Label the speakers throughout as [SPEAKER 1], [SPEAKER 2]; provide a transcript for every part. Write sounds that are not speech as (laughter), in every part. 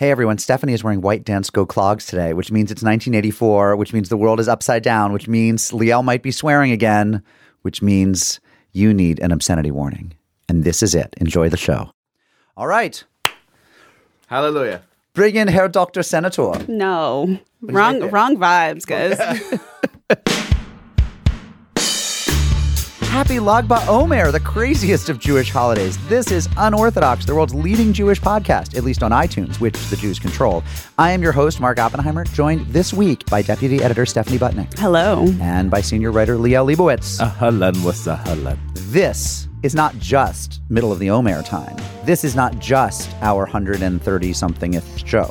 [SPEAKER 1] Hey everyone, Stephanie is wearing white Dansko clogs today, which means it's 1984, which means the world is upside down, which means Liel might be swearing again, which means you need an obscenity warning. And this is it. Enjoy the show. All right.
[SPEAKER 2] Hallelujah.
[SPEAKER 1] Bring in Herr Dr. Senator.
[SPEAKER 3] No, wrong, wrong vibes, guys. (laughs) (laughs)
[SPEAKER 1] Happy Lag BaOmer, the craziest of Jewish holidays. This is Unorthodox, the world's leading Jewish podcast, at least on iTunes, which the Jews control. I am your host, Mark Oppenheimer, joined this week by Deputy Editor Stephanie Butnick
[SPEAKER 3] Hello.
[SPEAKER 1] and by Senior Writer Liel Leibowitz.
[SPEAKER 2] Ahlan wa sahlan.
[SPEAKER 1] this is not just middle of the Omer time. This is not just our 130 somethingth show.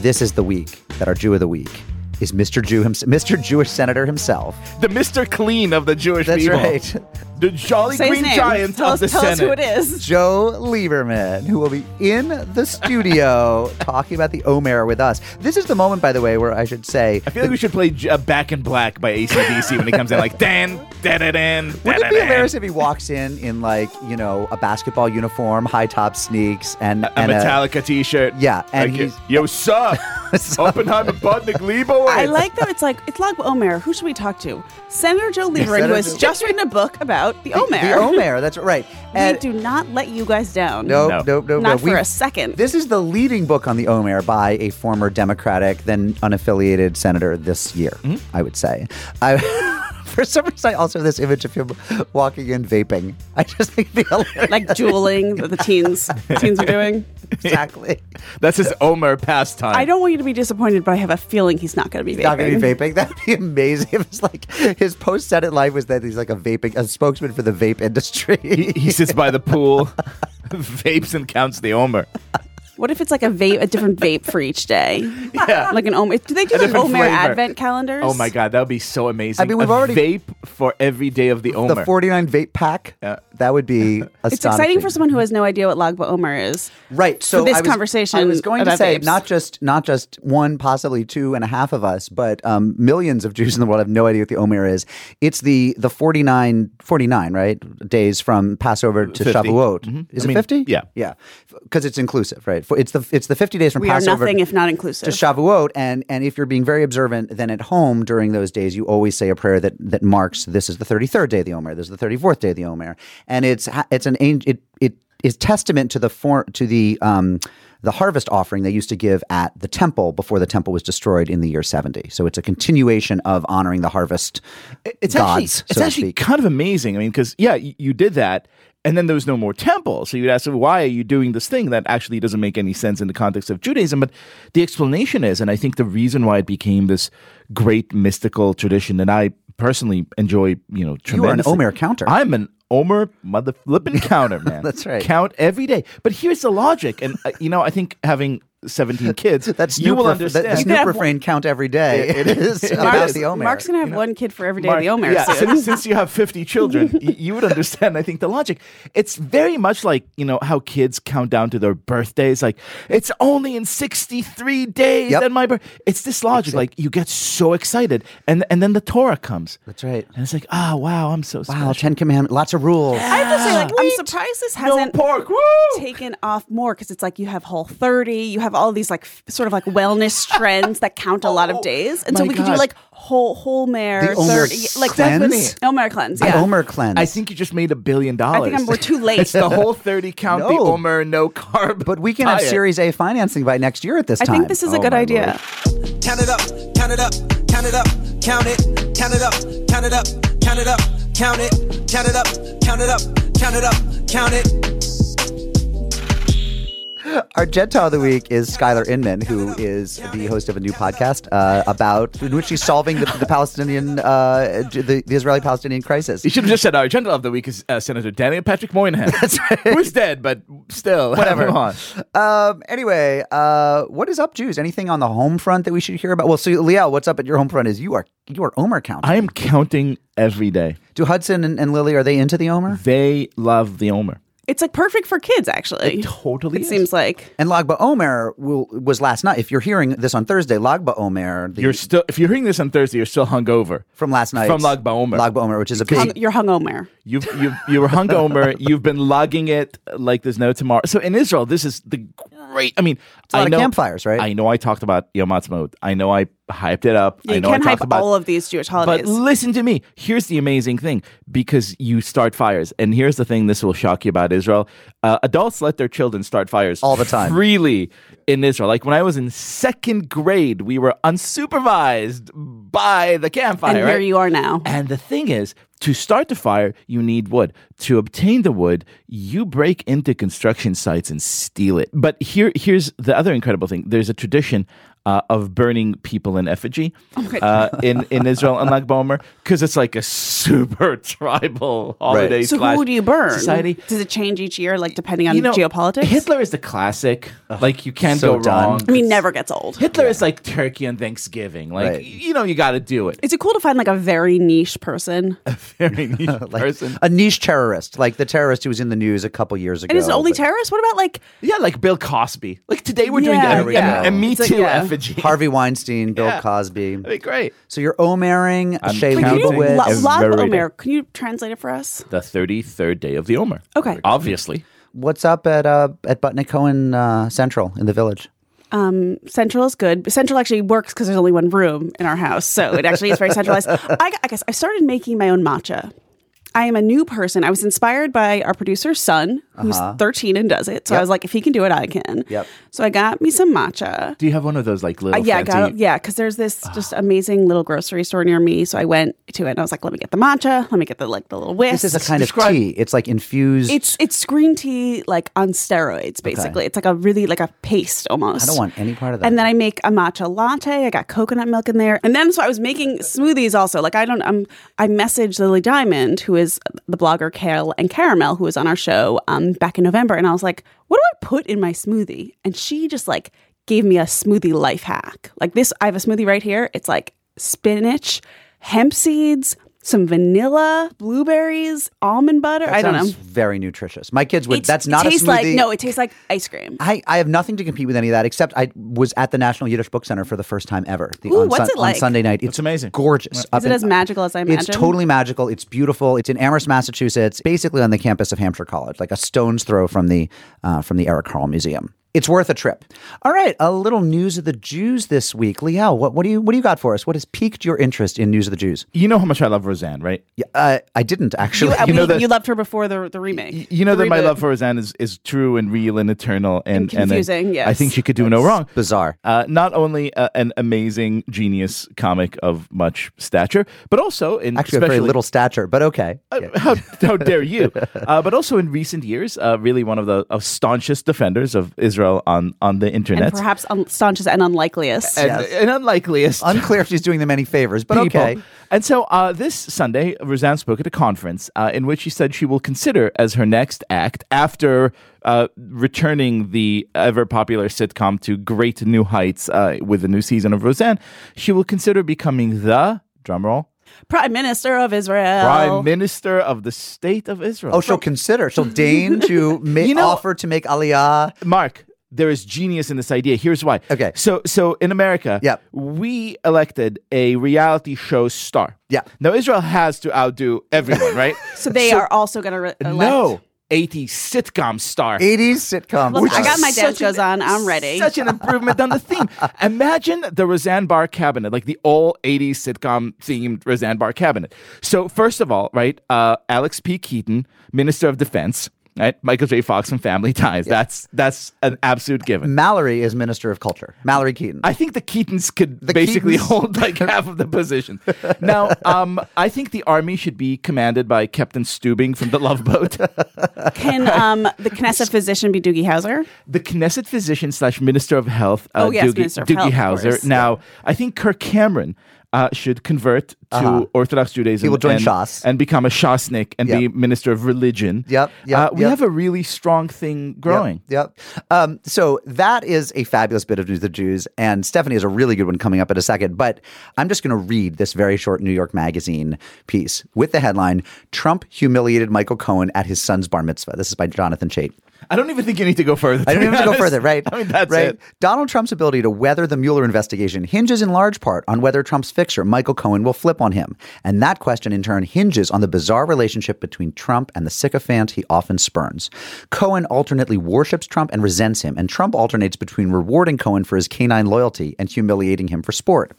[SPEAKER 1] This is the week that our Jew of the week is Mr. Jew himself, Mr. Jewish Senator himself.
[SPEAKER 2] The Mr. Clean of the Jewish
[SPEAKER 1] That's
[SPEAKER 2] people.
[SPEAKER 1] That's right.
[SPEAKER 2] The Jolly
[SPEAKER 3] Say
[SPEAKER 2] Green. Giant
[SPEAKER 3] tell
[SPEAKER 2] of
[SPEAKER 3] us,
[SPEAKER 2] the
[SPEAKER 3] tell
[SPEAKER 2] Senate.
[SPEAKER 3] us who it is.
[SPEAKER 1] Joe Lieberman, who will be in the studio (laughs) talking about the Omer with us. This is the moment, by the way, where I should say,
[SPEAKER 2] I feel like we should play uh, Back in Black by ACDC when he comes in like Dan, da da dan.
[SPEAKER 1] Wouldn't it be hilarious if he walks in in like you know a basketball uniform, high top sneaks, and
[SPEAKER 2] A
[SPEAKER 1] and
[SPEAKER 2] Metallica t-shirt.
[SPEAKER 1] Yeah, and
[SPEAKER 2] Like,
[SPEAKER 1] he's-
[SPEAKER 2] Yo, sup? (laughs) Oppenheimer, Butnick, Leibowitz.
[SPEAKER 3] I like that it's like, it's Lag Omer. Who should we talk to? Senator Joe Lieberman,
[SPEAKER 1] Senator
[SPEAKER 3] who has
[SPEAKER 1] Joe-
[SPEAKER 3] just written a book about the Omer.
[SPEAKER 1] the Omer. That's (laughs) right.
[SPEAKER 3] We do not let you guys down.
[SPEAKER 1] no,
[SPEAKER 2] No.
[SPEAKER 1] no, no, no.
[SPEAKER 3] Not for
[SPEAKER 1] We-
[SPEAKER 3] a second.
[SPEAKER 1] This is the leading book on the Omer by a former Democratic, then unaffiliated senator this year,
[SPEAKER 2] Hmm?
[SPEAKER 1] I would say. I, (laughs) for some reason, I also have this image of him walking in vaping. I just think the
[SPEAKER 3] like dueling that the teens (laughs) teens are doing. (laughs)
[SPEAKER 1] exactly.
[SPEAKER 2] That's his Omer pastime.
[SPEAKER 3] I don't want you to be disappointed, but I have a feeling he's not going to be vaping.
[SPEAKER 1] Not going to be vaping. That'd be amazing. If (laughs) it's like his post Senate life was that he's like a vaping, a spokesman for the vape industry.
[SPEAKER 2] He sits by the pool, (laughs) vapes and counts the Omer.
[SPEAKER 3] What if it's like a vape, a different vape for each day? (laughs)
[SPEAKER 2] Yeah.
[SPEAKER 3] Like an Omer. Do they do
[SPEAKER 2] A
[SPEAKER 3] like
[SPEAKER 2] different
[SPEAKER 3] Omer
[SPEAKER 2] flavor.
[SPEAKER 3] advent calendars?
[SPEAKER 2] Oh my god, that would be so amazing.
[SPEAKER 1] I mean, we've
[SPEAKER 2] A
[SPEAKER 1] already-
[SPEAKER 2] vape for every day of the Omer.
[SPEAKER 1] the 49 vape pack.
[SPEAKER 2] Yeah.
[SPEAKER 1] That would be (laughs) astonishing.
[SPEAKER 3] It's exciting for someone who has no idea what Lag BaOmer is.
[SPEAKER 1] Right. So
[SPEAKER 3] this
[SPEAKER 1] I was,
[SPEAKER 3] conversation
[SPEAKER 1] I was going to
[SPEAKER 3] about
[SPEAKER 1] say
[SPEAKER 3] vapes.
[SPEAKER 1] not just not just one, possibly two and a half of us, but um, millions of Jews in the world have no idea what the Omer is. It's the the 49, 49 right days from Passover to
[SPEAKER 2] 50.
[SPEAKER 1] Shavuot.
[SPEAKER 2] Mhm.
[SPEAKER 1] Is
[SPEAKER 2] I
[SPEAKER 1] it
[SPEAKER 2] mean,
[SPEAKER 1] fifty?
[SPEAKER 2] yeah.
[SPEAKER 1] yeah, because it's inclusive, right? For- It's the it's the fifty days from
[SPEAKER 3] We are
[SPEAKER 1] Passover
[SPEAKER 3] nothing if not inclusive.
[SPEAKER 1] to Shavuot, and and if you're being very observant, then at home during those days, you always say a prayer that that marks this is the 33rd day of the Omer, this is the 34th day of the Omer, and it's it's an it it is testament to the for, to the um the harvest offering they used to give at the temple before the temple was destroyed in the year 70. So it's a continuation of honoring the harvest
[SPEAKER 2] it's
[SPEAKER 1] gods,
[SPEAKER 2] actually,
[SPEAKER 1] so
[SPEAKER 2] it's
[SPEAKER 1] to
[SPEAKER 2] actually
[SPEAKER 1] speak.
[SPEAKER 2] kind of amazing. I mean, because yeah, you, you did that, and then there was no more temple. So you'd ask, why are you doing this thing that actually doesn't make any sense in the context of Judaism? But the explanation is, and I think the reason why it became this great mystical tradition, and I personally enjoy, you know,
[SPEAKER 1] You are an. Omer counter.
[SPEAKER 2] I'm an Omer mother flipping counter, (laughs) man.
[SPEAKER 1] That's right.
[SPEAKER 2] Count every day. But here's the logic, and uh, you know, I think having 17 kids,
[SPEAKER 1] That's
[SPEAKER 2] you will
[SPEAKER 1] Snoop
[SPEAKER 2] understand.
[SPEAKER 1] That, the
[SPEAKER 3] You
[SPEAKER 1] Snoop
[SPEAKER 3] have
[SPEAKER 1] refrain count every day. (laughs) It is about
[SPEAKER 3] Mark's,
[SPEAKER 1] the Omer.
[SPEAKER 3] Mark's going to have one kid for every day
[SPEAKER 2] Mark,
[SPEAKER 3] of the Omer
[SPEAKER 2] yeah, since, since you have 50 children, y- you would understand, I think, the logic. It's very much like, you know, how kids count down to their birthdays. Like, it's only in 63 days
[SPEAKER 1] Yep.
[SPEAKER 2] that my birth. It's this logic. Like, you get so excited. And and then the Torah comes.
[SPEAKER 1] That's right.
[SPEAKER 2] And it's like, ah, wow, I'm so
[SPEAKER 1] Wow. Ten Commandments, lots of rules.
[SPEAKER 3] I have to say, like, I'm surprised this hasn't
[SPEAKER 2] pork. Woo!
[SPEAKER 3] taken off more because it's like you have Whole 30, you have all these like f- sort of like wellness (laughs) trends that count a lot of oh days, and so
[SPEAKER 2] my
[SPEAKER 3] we could do
[SPEAKER 2] God.
[SPEAKER 3] like whole whole mare,
[SPEAKER 1] The Omer
[SPEAKER 3] like
[SPEAKER 1] cleanse?
[SPEAKER 3] Omer cleanse,
[SPEAKER 1] The
[SPEAKER 3] yeah.
[SPEAKER 1] Omer cleanse.
[SPEAKER 2] I think you just made a billion dollars.
[SPEAKER 3] I think I'm, we're too late.
[SPEAKER 2] It's the whole 30 (laughs) count the
[SPEAKER 1] No.
[SPEAKER 2] Omer, no carb.
[SPEAKER 1] But we can have
[SPEAKER 2] diet.
[SPEAKER 1] Series A financing by next year at this time,
[SPEAKER 3] I
[SPEAKER 1] time.
[SPEAKER 3] think this is a
[SPEAKER 2] Oh,
[SPEAKER 3] good
[SPEAKER 2] my
[SPEAKER 3] idea.
[SPEAKER 4] Count it up, count it up, count it up, count it, count it up, count it up, count it up, count it, count it up, count it up, count it up, count it.
[SPEAKER 1] Our Gentile of the week is Skylar Inman, who is the host of a new podcast uh, about in which she's solving the, the Palestinian, uh, the, the Israeli-Palestinian crisis.
[SPEAKER 2] You should have just said our Gentile of the week is uh, Senator Daniel Patrick Moynihan. (laughs) That's right. Who's dead, but still. (laughs)
[SPEAKER 1] Whatever. Um, anyway, uh, what is up, Jews? Anything on the home front that we should hear about? Well, so Liel, what's up at your home front is you are you are Omer counting.
[SPEAKER 2] I am counting every day.
[SPEAKER 1] Do Hudson and, and Lily are they into the Omer?
[SPEAKER 2] They love the Omer.
[SPEAKER 3] It's like perfect for kids, actually.
[SPEAKER 2] It totally
[SPEAKER 3] It
[SPEAKER 2] is.
[SPEAKER 3] seems like.
[SPEAKER 1] And Lag BaOmer will, was last night. If you're hearing this on Thursday, Lag BaOmer, the,
[SPEAKER 2] You're still, if you're hearing this on Thursday, you're still hungover.
[SPEAKER 1] from last night,
[SPEAKER 2] From Lag BaOmer.
[SPEAKER 1] Lag BaOmer, which is a
[SPEAKER 3] Hung,
[SPEAKER 1] big.
[SPEAKER 3] you're hung Omer.
[SPEAKER 2] You've, you've, you were hungover. (laughs) You've been logging it like there's no tomorrow. So in Israel, this is the great. I mean,
[SPEAKER 1] a lot
[SPEAKER 2] I
[SPEAKER 1] of campfires, right?
[SPEAKER 2] I know I talked about Yom Ha'atzmaut. I know I hyped it up.
[SPEAKER 3] Yeah,
[SPEAKER 2] I
[SPEAKER 3] you
[SPEAKER 2] know I
[SPEAKER 3] can't hype
[SPEAKER 2] about
[SPEAKER 3] all of these Jewish holidays.
[SPEAKER 2] but listen to me. Here's the amazing thing because you start fires. And here's the thing this will shock you about Israel. Uh, adults let their children start fires
[SPEAKER 1] All the time.
[SPEAKER 2] Freely in Israel. Like when I was in second grade, we were unsupervised by the campfire.
[SPEAKER 3] and here
[SPEAKER 2] right?
[SPEAKER 3] you are now.
[SPEAKER 2] And the thing is, to start the fire, you need wood. To obtain the wood, you break into construction sites and steal it. But here, here's the other incredible thing: there's a tradition uh, of burning people in effigy uh, in in Israel on Lag BaOmer because it's like a super (laughs) tribal holiday.
[SPEAKER 3] So
[SPEAKER 2] slash
[SPEAKER 3] who do you burn?
[SPEAKER 2] Society.
[SPEAKER 3] Does it change each year, like depending on
[SPEAKER 2] You know,
[SPEAKER 3] geopolitics?
[SPEAKER 2] Hitler is the classic. like you can't
[SPEAKER 1] so
[SPEAKER 2] go
[SPEAKER 1] done.
[SPEAKER 2] wrong.
[SPEAKER 3] I mean, never gets old.
[SPEAKER 2] Hitler is like turkey on Thanksgiving. Like
[SPEAKER 1] Right.
[SPEAKER 2] you know, you got to do it.
[SPEAKER 3] Is it cool to find like a very niche person? (laughs)
[SPEAKER 2] A very (laughs) niche
[SPEAKER 1] like
[SPEAKER 2] person.
[SPEAKER 1] a niche terrorist, like the terrorist who was in the news a couple years ago.
[SPEAKER 3] And is it only
[SPEAKER 1] but-
[SPEAKER 3] terrorists? What about like
[SPEAKER 2] Yeah, like Bill Cosby. Like today we're doing
[SPEAKER 3] Yeah,
[SPEAKER 2] a, a-
[SPEAKER 3] yeah.
[SPEAKER 2] a, Me
[SPEAKER 3] It's like,
[SPEAKER 2] Too effigy.
[SPEAKER 1] Harvey Weinstein, Bill
[SPEAKER 2] Yeah.
[SPEAKER 1] Cosby.
[SPEAKER 2] That'd be great.
[SPEAKER 1] So you're Omering
[SPEAKER 2] I'm
[SPEAKER 1] Shea
[SPEAKER 3] Wait, can you
[SPEAKER 2] counting
[SPEAKER 3] La-
[SPEAKER 1] Leibowitz.
[SPEAKER 2] every
[SPEAKER 3] Lav. Omer? Can you translate it for us?
[SPEAKER 2] The 33rd day of the Omer.
[SPEAKER 3] Okay.
[SPEAKER 2] Obviously.
[SPEAKER 1] What's up at uh, at Butnick Cohen uh, Central in the Village?
[SPEAKER 3] Um, Central is good. Central actually works because there's only one room in our house, so it actually is very centralized. (laughs) I, I guess I started making my own matcha. I am a new person. I was inspired by our producer's son, who's 13 and does it. So I was like, if he can do it, I can.
[SPEAKER 1] Yep.
[SPEAKER 3] So I got me some matcha.
[SPEAKER 2] Do you have one of those like little
[SPEAKER 3] Uh, yeah, I
[SPEAKER 2] fancy...
[SPEAKER 3] got yeah, because there's this just amazing little grocery store near me. So I went to it and I was like, let me get the matcha. Let me get the like the little whisk.
[SPEAKER 1] This is a kind
[SPEAKER 2] Describe-
[SPEAKER 1] of tea. It's like infused.
[SPEAKER 3] It's it's green tea like on steroids, basically. It's like a really like a paste almost.
[SPEAKER 1] I don't want any part of that.
[SPEAKER 3] And then I make a matcha latte. I got coconut milk in there. And then so I was making smoothies also. Like I don't I'm I messaged Lily Diamond, who is the blogger Kale and Caramel, who was on our show um back in November. And I was like, what do I put in my smoothie? And she just like gave me a smoothie life hack. Like this, I have a smoothie right here. It's like spinach, hemp seeds, some vanilla, blueberries, almond butter.
[SPEAKER 1] That
[SPEAKER 3] I don't know.
[SPEAKER 1] sounds Very nutritious. My kids would.
[SPEAKER 3] It's-
[SPEAKER 1] that's
[SPEAKER 3] it
[SPEAKER 1] not a
[SPEAKER 3] tastes
[SPEAKER 1] smoothie.
[SPEAKER 3] like no, it tastes like ice cream.
[SPEAKER 1] I, I have nothing to compete with any of that except I was at the National Yiddish Book Center for the first time ever. The,
[SPEAKER 3] Ooh,
[SPEAKER 1] on,
[SPEAKER 3] what's it
[SPEAKER 1] on
[SPEAKER 3] like?
[SPEAKER 1] Sunday night. It's
[SPEAKER 2] amazing.
[SPEAKER 1] Gorgeous.
[SPEAKER 3] Is it as magical as I
[SPEAKER 1] imagined?
[SPEAKER 3] It's
[SPEAKER 1] totally magical. It's beautiful. It's in Amherst, Massachusetts, basically on the campus of Hampshire College, like a stone's throw from the uh, from the Eric Carle Museum. It's worth a trip. All right, a little news of the Jews this week. Liel, what, what do you what do you got for us? What has piqued your interest in news of the Jews?
[SPEAKER 2] You know how much I love Roseanne, right?
[SPEAKER 1] Yeah, uh, I didn't actually.
[SPEAKER 3] You,
[SPEAKER 2] You know
[SPEAKER 3] we-
[SPEAKER 2] that-
[SPEAKER 3] you loved her before the the remake.
[SPEAKER 2] You know
[SPEAKER 3] The
[SPEAKER 2] that my love for Roseanne is, is true and real and eternal and,
[SPEAKER 3] And
[SPEAKER 2] I-
[SPEAKER 3] confusing,
[SPEAKER 2] I,
[SPEAKER 3] yes.
[SPEAKER 2] think she could do no wrong.
[SPEAKER 1] bizarre.
[SPEAKER 2] Uh, not only uh, an amazing genius comic of much stature, but also in
[SPEAKER 1] Actually, a very little stature, but okay.
[SPEAKER 2] Uh, how, how dare you? (laughs) Uh, but also in recent years, uh, really one of the of staunchest defenders of Israel on on the internet.
[SPEAKER 3] and perhaps un- staunchest and unlikeliest.
[SPEAKER 2] and,
[SPEAKER 1] Yes.
[SPEAKER 2] and unlikeliest
[SPEAKER 1] Unclear if she's doing them any favors, but
[SPEAKER 2] people.
[SPEAKER 1] okay.
[SPEAKER 2] And so uh, this Sunday, Roseanne spoke at a conference uh, in which she said she will consider as her next act after uh, returning the ever popular sitcom to great new heights uh, with a new season of Roseanne. She will consider becoming the drumroll
[SPEAKER 3] Prime Minister of Israel.
[SPEAKER 2] Prime Minister of the State of Israel.
[SPEAKER 1] Oh, she'll consider. She'll deign to (laughs) make
[SPEAKER 2] You know-
[SPEAKER 1] offer to make aliyah.
[SPEAKER 2] Mark, there is genius in this idea. Here's why.
[SPEAKER 1] Okay.
[SPEAKER 2] So, so in America,
[SPEAKER 1] Yep.
[SPEAKER 2] we elected a reality show star.
[SPEAKER 1] Yeah.
[SPEAKER 2] Now Israel has to outdo everyone, right? (laughs)
[SPEAKER 3] So they are also going to re- elect.
[SPEAKER 2] no, 80 sitcom star.
[SPEAKER 1] 80s sitcom.
[SPEAKER 3] Look,
[SPEAKER 1] which
[SPEAKER 3] I got my dance
[SPEAKER 2] Such an-
[SPEAKER 3] goes on. I'm ready. (laughs)
[SPEAKER 2] Such an improvement on the theme. (laughs) Imagine the Roseanne Barr cabinet, like the all 80s sitcom themed Roseanne Barr cabinet. So, first of all, right, uh, Alex P. Keaton, Minister of Defense, right? Michael J. Fox from Family (laughs) Ties. That's that's an absolute given.
[SPEAKER 1] Mallory is Minister of Culture. Mallory Keaton.
[SPEAKER 2] I think the Keatons could basically
[SPEAKER 1] Keatons.
[SPEAKER 2] hold like (laughs) half of the position. Now, um, I think the army should be commanded by Captain Stubing from the Love Boat. (laughs)
[SPEAKER 3] Can um, the Knesset physician be Doogie Howser?
[SPEAKER 2] the Knesset physician slash Minister of Health, uh,
[SPEAKER 3] Oh, yes,
[SPEAKER 2] Doogie,
[SPEAKER 3] Minister of
[SPEAKER 2] Doogie
[SPEAKER 3] Health, of
[SPEAKER 2] Howser.
[SPEAKER 3] course.
[SPEAKER 2] Now, I think Kirk Cameron uh, should convert to Orthodox Judaism.
[SPEAKER 1] He will join
[SPEAKER 2] and,
[SPEAKER 1] Shas.
[SPEAKER 2] and become a Shasnik and be Minister of Religion.
[SPEAKER 1] Yep, yep,
[SPEAKER 2] Uh, we
[SPEAKER 1] yep.
[SPEAKER 2] have a really strong thing growing.
[SPEAKER 1] Yep. yep. Um, so that is a fabulous bit of news of the Jews, and Stephanie has a really good one coming up in a second. But I'm just going to read this very short New York Magazine piece with the headline: "Trump humiliated Michael Cohen at his son's bar mitzvah." This is by Jonathan Chait.
[SPEAKER 2] I don't even think you need to go further.
[SPEAKER 1] I don't even have to go further, right? (laughs)
[SPEAKER 2] I mean, that's
[SPEAKER 1] right.
[SPEAKER 2] it.
[SPEAKER 1] Donald Trump's ability to weather the Mueller investigation hinges in large part on whether Trump's fixer, Michael Cohen, will flip on him. And that question, in turn, hinges on the bizarre relationship between Trump and the sycophant he often spurns. Cohen alternately worships Trump and resents him, and Trump alternates between rewarding Cohen for his canine loyalty and humiliating him for sport.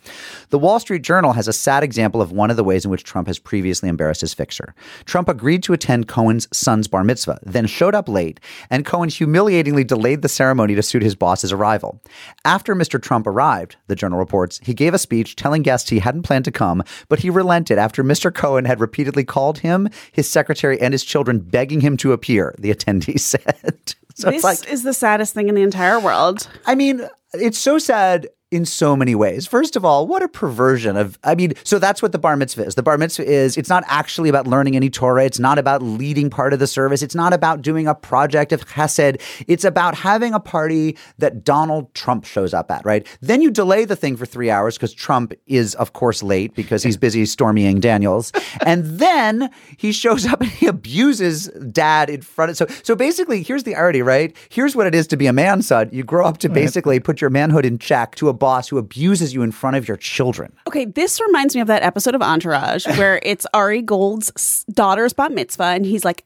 [SPEAKER 1] The Wall Street Journal has a sad example of one of the ways in which Trump has previously embarrassed his fixer. Trump agreed to attend Cohen's son's bar mitzvah, then showed up late, and Cohen humiliatingly delayed the ceremony to suit his boss's arrival. After Mr. Trump arrived, the journal reports, he gave a speech telling guests he hadn't planned to come, but he relented after Mr. Cohen had repeatedly called him, his secretary, and his children begging him to appear, the attendee (laughs) said. so
[SPEAKER 3] this
[SPEAKER 1] it's like,
[SPEAKER 3] is the saddest thing in the entire world.
[SPEAKER 1] I mean, it's so sad in so many ways. First of all, what a perversion of, I mean, so that's what the bar mitzvah is. The bar mitzvah is, it's not actually about learning any Torah. It's not about leading part of the service. It's not about doing a project of chesed. It's about having a party that Donald Trump shows up at, right? Then you delay the thing for three hours because Trump is, of course, late because he's busy stormying Daniels. (laughs) and then he shows up and he abuses dad in front of, so, so basically, here's the irony, right? Here's what it is to be a man, son. You grow up to basically put your manhood in check to a boss who abuses you in front of your children.
[SPEAKER 3] Okay, this reminds me of that episode of Entourage (laughs) where it's Ari Gold's daughter's bat mitzvah, and he's like,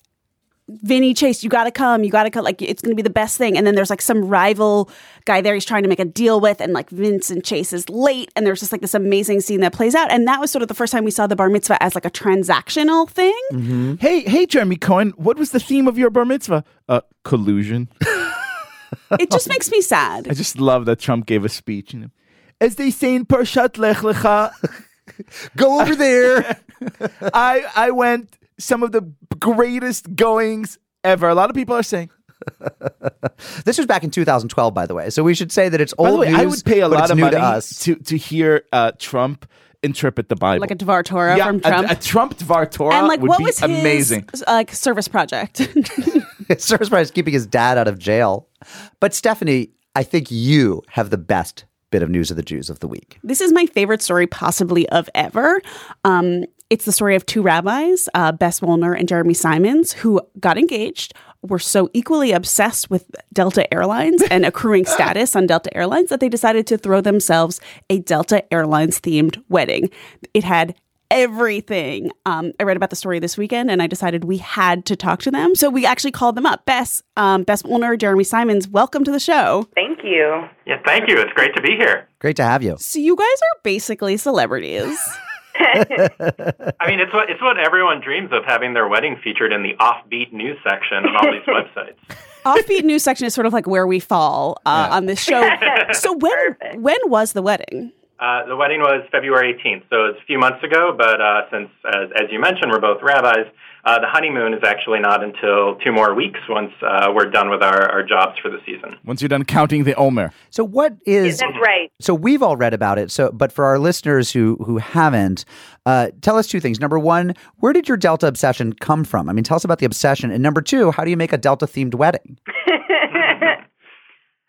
[SPEAKER 3] Vinny Chase, you gotta come, you gotta come. Like, it's gonna be the best thing. And then there's like some rival guy there he's trying to make a deal with, and like Vincent Chase is late, and there's just like this amazing scene that plays out. And that was sort of the first time we saw the bar mitzvah as like a transactional thing.
[SPEAKER 2] Hey, hey, Jeremy Cohen, what was the theme of your bar mitzvah? Uh, collusion. (laughs) (laughs)
[SPEAKER 3] It just makes me sad.
[SPEAKER 2] I just love that Trump gave a speech. You know, as they say in Parshat Lech Lecha, (laughs)
[SPEAKER 1] Go over there. (laughs)
[SPEAKER 2] I I went some of the greatest goings ever. A lot of people are saying.
[SPEAKER 1] this was back in 2012, by the way. So we should say that it's old
[SPEAKER 2] By the way,
[SPEAKER 1] news.
[SPEAKER 2] I would pay a lot of money
[SPEAKER 1] to us.
[SPEAKER 2] to to hear uh, Trump interpret the Bible.
[SPEAKER 3] Like a Dvar Torah
[SPEAKER 2] yeah,
[SPEAKER 3] from Trump.
[SPEAKER 2] A, Trump Dvar Torah
[SPEAKER 3] and like,
[SPEAKER 2] would
[SPEAKER 3] what
[SPEAKER 2] be
[SPEAKER 3] was his
[SPEAKER 2] amazing.
[SPEAKER 3] uh, like service project? (laughs)
[SPEAKER 1] Service Price keeping his dad out of jail. But Stephanie, I think you have the best bit of news of the Jews of the week.
[SPEAKER 3] This is my favorite story, possibly of ever. Um, it's the story of two rabbis, uh, Bess Wolner and Jeremy Simons, who got engaged, were so equally obsessed with Delta Airlines and (laughs) accruing status on Delta Airlines that they decided to throw themselves a Delta Airlines themed wedding. It had everything. Um, I read about the story this weekend and I decided we had to talk to them. So we actually called them up. Bess, um, Bess Wolner, Jeremy Simons, welcome to the show.
[SPEAKER 5] Thank you.
[SPEAKER 6] Yeah, thank you. It's great to be here.
[SPEAKER 1] Great to have you.
[SPEAKER 3] So you guys are basically celebrities. (laughs) (laughs)
[SPEAKER 6] I mean, it's what it's what everyone dreams of having their wedding featured in the offbeat news section on all these (laughs) websites.
[SPEAKER 3] offbeat news section is sort of like where we fall uh, on this show. So when
[SPEAKER 5] Perfect.
[SPEAKER 3] when was the wedding?
[SPEAKER 6] Uh, the wedding was February 18th, so it's a few months ago. But uh, since, as, as you mentioned, we're both rabbis, uh, the honeymoon is actually not until two more weeks once uh, we're done with our, our jobs for the season.
[SPEAKER 2] Once you're done counting the Omer.
[SPEAKER 1] So what is
[SPEAKER 5] That's right.
[SPEAKER 1] So we've all read about it. So, but for our listeners who who haven't, uh, tell us two things. Number one, where did your Delta obsession come from? I mean, tell us about the obsession. And number two, how do you make a Delta themed wedding? (laughs)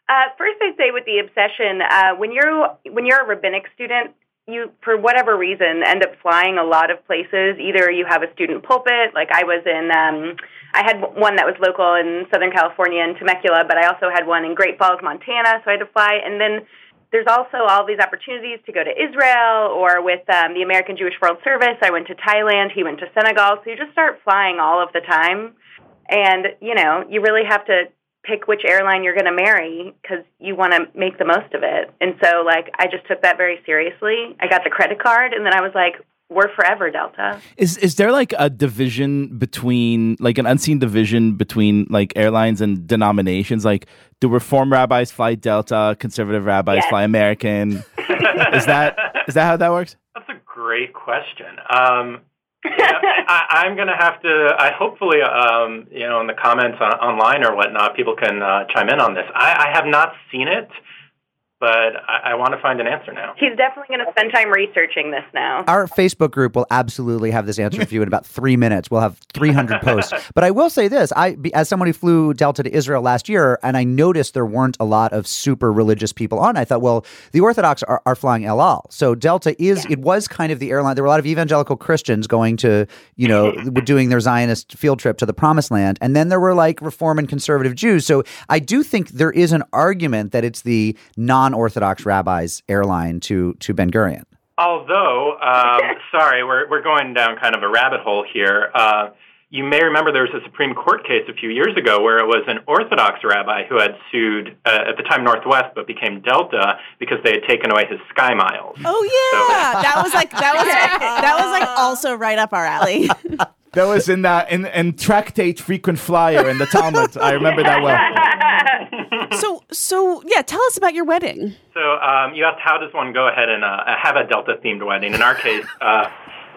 [SPEAKER 5] Uh, first, I'd say with the obsession, uh, when you're when you're a rabbinic student, you for whatever reason end up flying a lot of places. Either you have a student pulpit, like I was in. Um, I had one that was local in Southern California in Temecula, but I also had one in Great Falls, Montana. So I had to fly, and then there's also all these opportunities to go to Israel or with um, the American Jewish World Service. I went to Thailand. He went to Senegal. So you just start flying all of the time, and you know you really have to pick which airline you're going to marry because you want to make the most of it. And so, like, I just took that very seriously. I got the credit card, and then I was like, "We're forever, Delta."
[SPEAKER 2] Is is there like a division between like an unseen division between like airlines and denominations? Like do reform rabbis fly Delta, conservative rabbis
[SPEAKER 5] Yes.
[SPEAKER 2] fly American? is that is that how that works?
[SPEAKER 6] That's a great question. Um, know, I, I'm going to have to. I hopefully, um, you know, in the comments on, online or whatnot, people can uh, chime in on this. I, I have not seen it. But I, I want to find an answer now.
[SPEAKER 5] He's definitely going to spend time researching this now.
[SPEAKER 1] Our Facebook group will absolutely have this answer for you in about three minutes. We'll have 300 posts. (laughs) But I will say this: I, as someone who flew Delta to Israel last year, and I noticed there weren't a lot of super religious people on. I thought, well, the Orthodox are, are flying El Al, so Delta is. It was kind of the airline. There were a lot of evangelical Christians going to, you know, (laughs) doing their Zionist field trip to the Promised Land, and then there were like Reform and conservative Jews. So I do think there is an argument that it's the non-Orthodox rabbis airline to to Ben Gurion.
[SPEAKER 6] Although, um, (laughs) sorry, we're, we're going down kind of a rabbit hole here. Uh, you may remember there was a Supreme Court case a few years ago where it was an Orthodox rabbi who had sued, uh, at the time Northwest, but became Delta because they had taken away his sky miles.
[SPEAKER 3] Oh yeah, that was like that was (laughs) that was like also right up our alley. (laughs)
[SPEAKER 2] That was in uh, in in tractate frequent flyer in the Talmud. I remember that well. (laughs)
[SPEAKER 3] so so yeah, tell us about your wedding.
[SPEAKER 6] So um, you asked how does one go ahead and uh, have a Delta themed wedding? In our case, uh,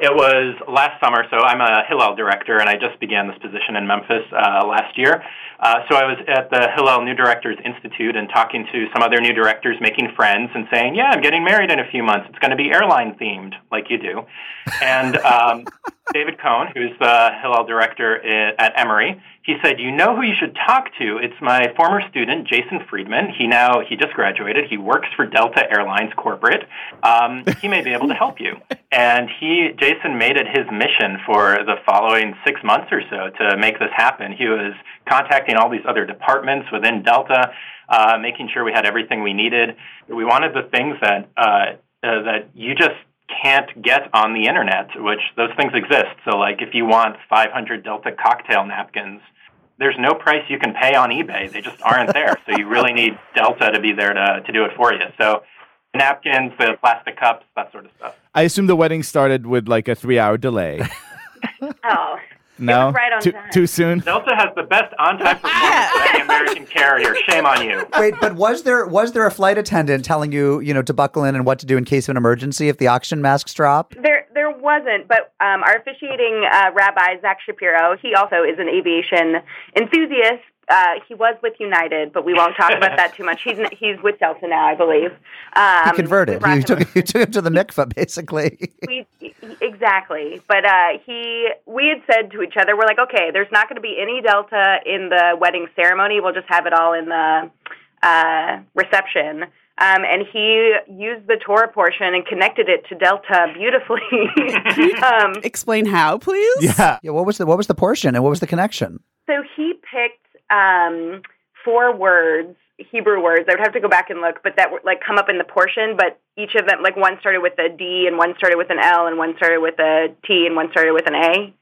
[SPEAKER 6] it was last summer. So I'm a Hillel director, and I just began this position in Memphis uh, last year. Uh, so I was at the Hillel New Directors Institute and talking to some other new directors, making friends, and saying, "Yeah, I'm getting married in a few months. It's going to be airline themed, like you do." And um, David Cohn, who's the Hillel director at Emory, he said, "You know who you should talk to? It's my former student, Jason Friedman. He now he just graduated. He works for Delta Airlines corporate. Um, he may be able to help you." And he, Jason, made it his mission for the following six months or so to make this happen. He was contacting all these other departments within Delta, uh, making sure we had everything we needed. We wanted the things that uh, uh, that you just can't get on the internet, which those things exist. So, like if you want 500 Delta cocktail napkins, there's no price you can pay on eBay. They just aren't there. So you really need Delta to be there to, to do it for you. So napkins, the plastic cups, that sort of stuff.
[SPEAKER 2] I assume the wedding started with like a three-hour delay. (laughs)
[SPEAKER 5] Oh,
[SPEAKER 2] No,
[SPEAKER 5] was right on
[SPEAKER 2] too,
[SPEAKER 5] time.
[SPEAKER 2] too soon.
[SPEAKER 6] Delta has the best on-time (laughs) performance of any American carrier. Shame on you.
[SPEAKER 1] Wait, but was there was there a flight attendant telling you, you know, to buckle in and what to do in case of an emergency if the oxygen masks drop?
[SPEAKER 5] There, there wasn't, but um, our officiating uh, rabbi Zach Shapiro, he also is an aviation enthusiast. Uh, he was with United, but we won't talk about that too much. He's he's with Delta now, I believe. Um,
[SPEAKER 1] He converted.
[SPEAKER 5] we brought
[SPEAKER 1] You
[SPEAKER 5] him-
[SPEAKER 1] took you took him to the mikvah, basically. (laughs)
[SPEAKER 5] we exactly but uh he we had said to each other we're like okay there's not going to be any delta in the wedding ceremony we'll just have it all in the uh reception um, and he used the Torah portion and connected it to Delta beautifully. (laughs) (laughs) um,
[SPEAKER 3] Explain how, please.
[SPEAKER 2] Yeah.
[SPEAKER 1] Yeah. What was the what was the portion and what was the connection?
[SPEAKER 5] so he picked um, four words, Hebrew words. I would have to go back and look, but that were like come up in the portion. But each of them, like one started with a D, and one started with an L, and one started with a T, and one started with an A.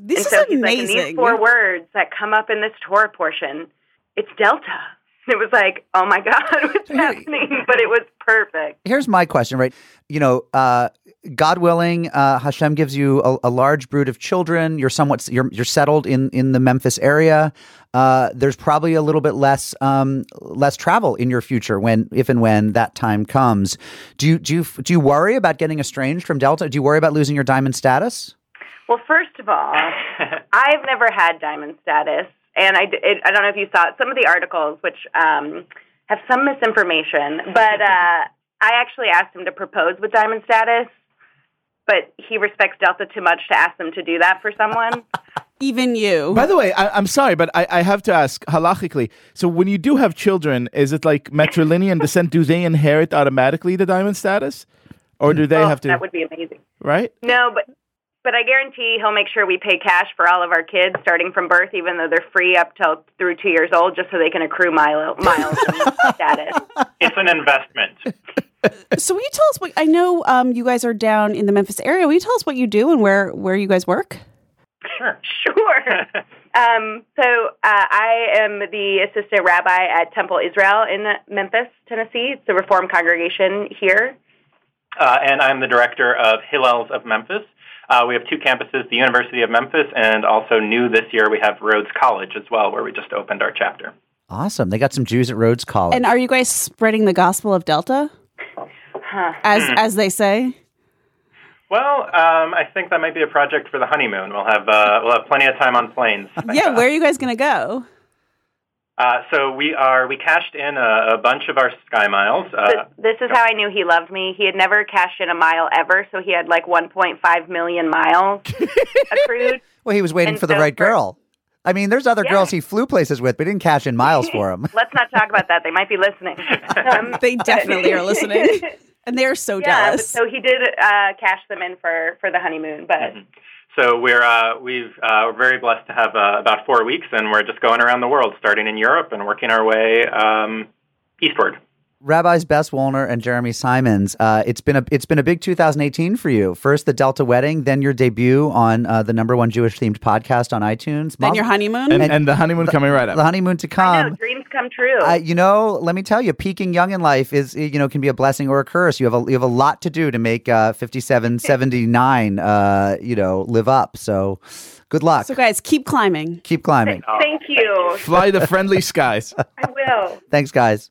[SPEAKER 3] This
[SPEAKER 5] and
[SPEAKER 3] is
[SPEAKER 5] so he's like,
[SPEAKER 3] amazing.
[SPEAKER 5] these four words that come up in this Torah portion, it's Delta. And (laughs) it was like, oh my God, (laughs) what's happening? But it was perfect.
[SPEAKER 1] Here's my question, right? You know, uh, God willing, uh, Hashem gives you a, a large brood of children. You're somewhat you're you're settled in in the Memphis area. Uh, there's probably a little bit less um, less travel in your future when if and when that time comes. Do you do you do you worry about getting estranged from Delta? Do you worry about losing your diamond status?
[SPEAKER 5] Well, first of all, (laughs) I've never had diamond status, and I, d- it, I don't know if you saw it, some of the articles, which um, have some misinformation, but uh, I actually asked him to propose with diamond status, but he respects Delta too much to ask them to do that for someone. (laughs)
[SPEAKER 3] Even you.
[SPEAKER 2] By the way, I, I'm sorry, but I, I have to ask halachically. So when you do have children, is it like matrilineal descent? Do they inherit automatically the diamond status, or do they
[SPEAKER 5] oh,
[SPEAKER 2] have to?
[SPEAKER 5] that would be amazing.
[SPEAKER 2] right?
[SPEAKER 5] No, but but I guarantee he'll make sure we pay cash for all of our kids starting from birth, even though they're free up till through two years old, just so they can accrue mile, miles and (laughs) status.
[SPEAKER 6] It's an investment.
[SPEAKER 3] so will you tell us what I know um, you guys are down in the Memphis area. Will you tell us what you do and where where you guys work?
[SPEAKER 6] Sure.
[SPEAKER 5] Sure. (laughs) um, so uh, I am the assistant rabbi at Temple Israel in Memphis, Tennessee. It's a Reform congregation here.
[SPEAKER 6] Uh, and I'm the director of Hillels of Memphis. Uh, we have two campuses, the University of Memphis, and also new this year we have Rhodes College as well, where we just opened our chapter.
[SPEAKER 1] Awesome. They got some Jews at Rhodes College.
[SPEAKER 3] And are you guys spreading the gospel of Delta,
[SPEAKER 5] Huh.
[SPEAKER 3] as as they say?
[SPEAKER 6] Well, um, I think that might be a project for the honeymoon. We'll have uh, we'll have plenty of time on planes.
[SPEAKER 3] Yeah.
[SPEAKER 6] God. (laughs)
[SPEAKER 3] Where are you guys going to go?
[SPEAKER 6] Uh, so we are we cashed in a, a bunch of our Sky Miles. Uh,
[SPEAKER 5] this is how I knew he loved me. He had never cashed in a mile ever, so he had like 1.5 million miles (laughs) accrued.
[SPEAKER 1] Well, he was waiting
[SPEAKER 5] And
[SPEAKER 1] for the
[SPEAKER 5] so
[SPEAKER 1] right
[SPEAKER 5] for-
[SPEAKER 1] girl. I mean, there's other
[SPEAKER 5] Yeah.
[SPEAKER 1] girls he flew places with, but he didn't cash in miles for him. (laughs)
[SPEAKER 5] Let's not talk about that. They might be listening. (laughs) Um,
[SPEAKER 3] They definitely are listening. And they're so
[SPEAKER 5] yeah,
[SPEAKER 3] jealous.
[SPEAKER 5] so he did uh, cash them in for for the honeymoon, but
[SPEAKER 6] So we're uh, we've uh, we're very blessed to have uh, about four weeks, and we're just going around the world, starting in Europe and working our way um, eastward.
[SPEAKER 1] Rabbis Bess Wolner and Jeremy Simons. Uh, it's been a it's been a big 2018 for you. First the Delta wedding, then your debut on uh, the number one Jewish themed podcast on iTunes.
[SPEAKER 3] then
[SPEAKER 1] Mazel-
[SPEAKER 3] your honeymoon.
[SPEAKER 2] And, and the honeymoon coming right up.
[SPEAKER 1] the honeymoon to
[SPEAKER 5] I
[SPEAKER 1] come.
[SPEAKER 5] know dreams come true.
[SPEAKER 1] Uh, you know, let me tell you, peaking young in life is you know can be a blessing or a curse. You have a you have a lot to do to make uh, 57, (laughs) 79, uh, you know, live up. So, good luck.
[SPEAKER 3] so guys, keep climbing.
[SPEAKER 1] Keep climbing.
[SPEAKER 5] Thank you.
[SPEAKER 2] Fly the friendly skies.
[SPEAKER 5] I will.
[SPEAKER 1] Thanks, guys.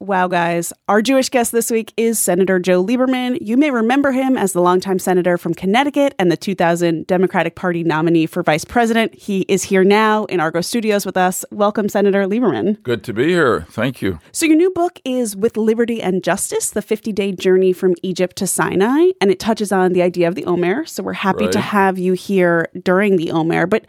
[SPEAKER 3] Wow, guys. Our Jewish guest this week is Senator Joe Lieberman. You may remember him as the longtime senator from Connecticut and the 2000 Democratic Party nominee for vice president. He is here now in Argot Studios with us. Welcome, Senator Lieberman.
[SPEAKER 7] Good to be here. Thank you.
[SPEAKER 3] So, your new book is With Liberty and Justice The 50 Day Journey from Egypt to Sinai, and it touches on the idea of the Omer. So, we're happy to have you here during the Omer. But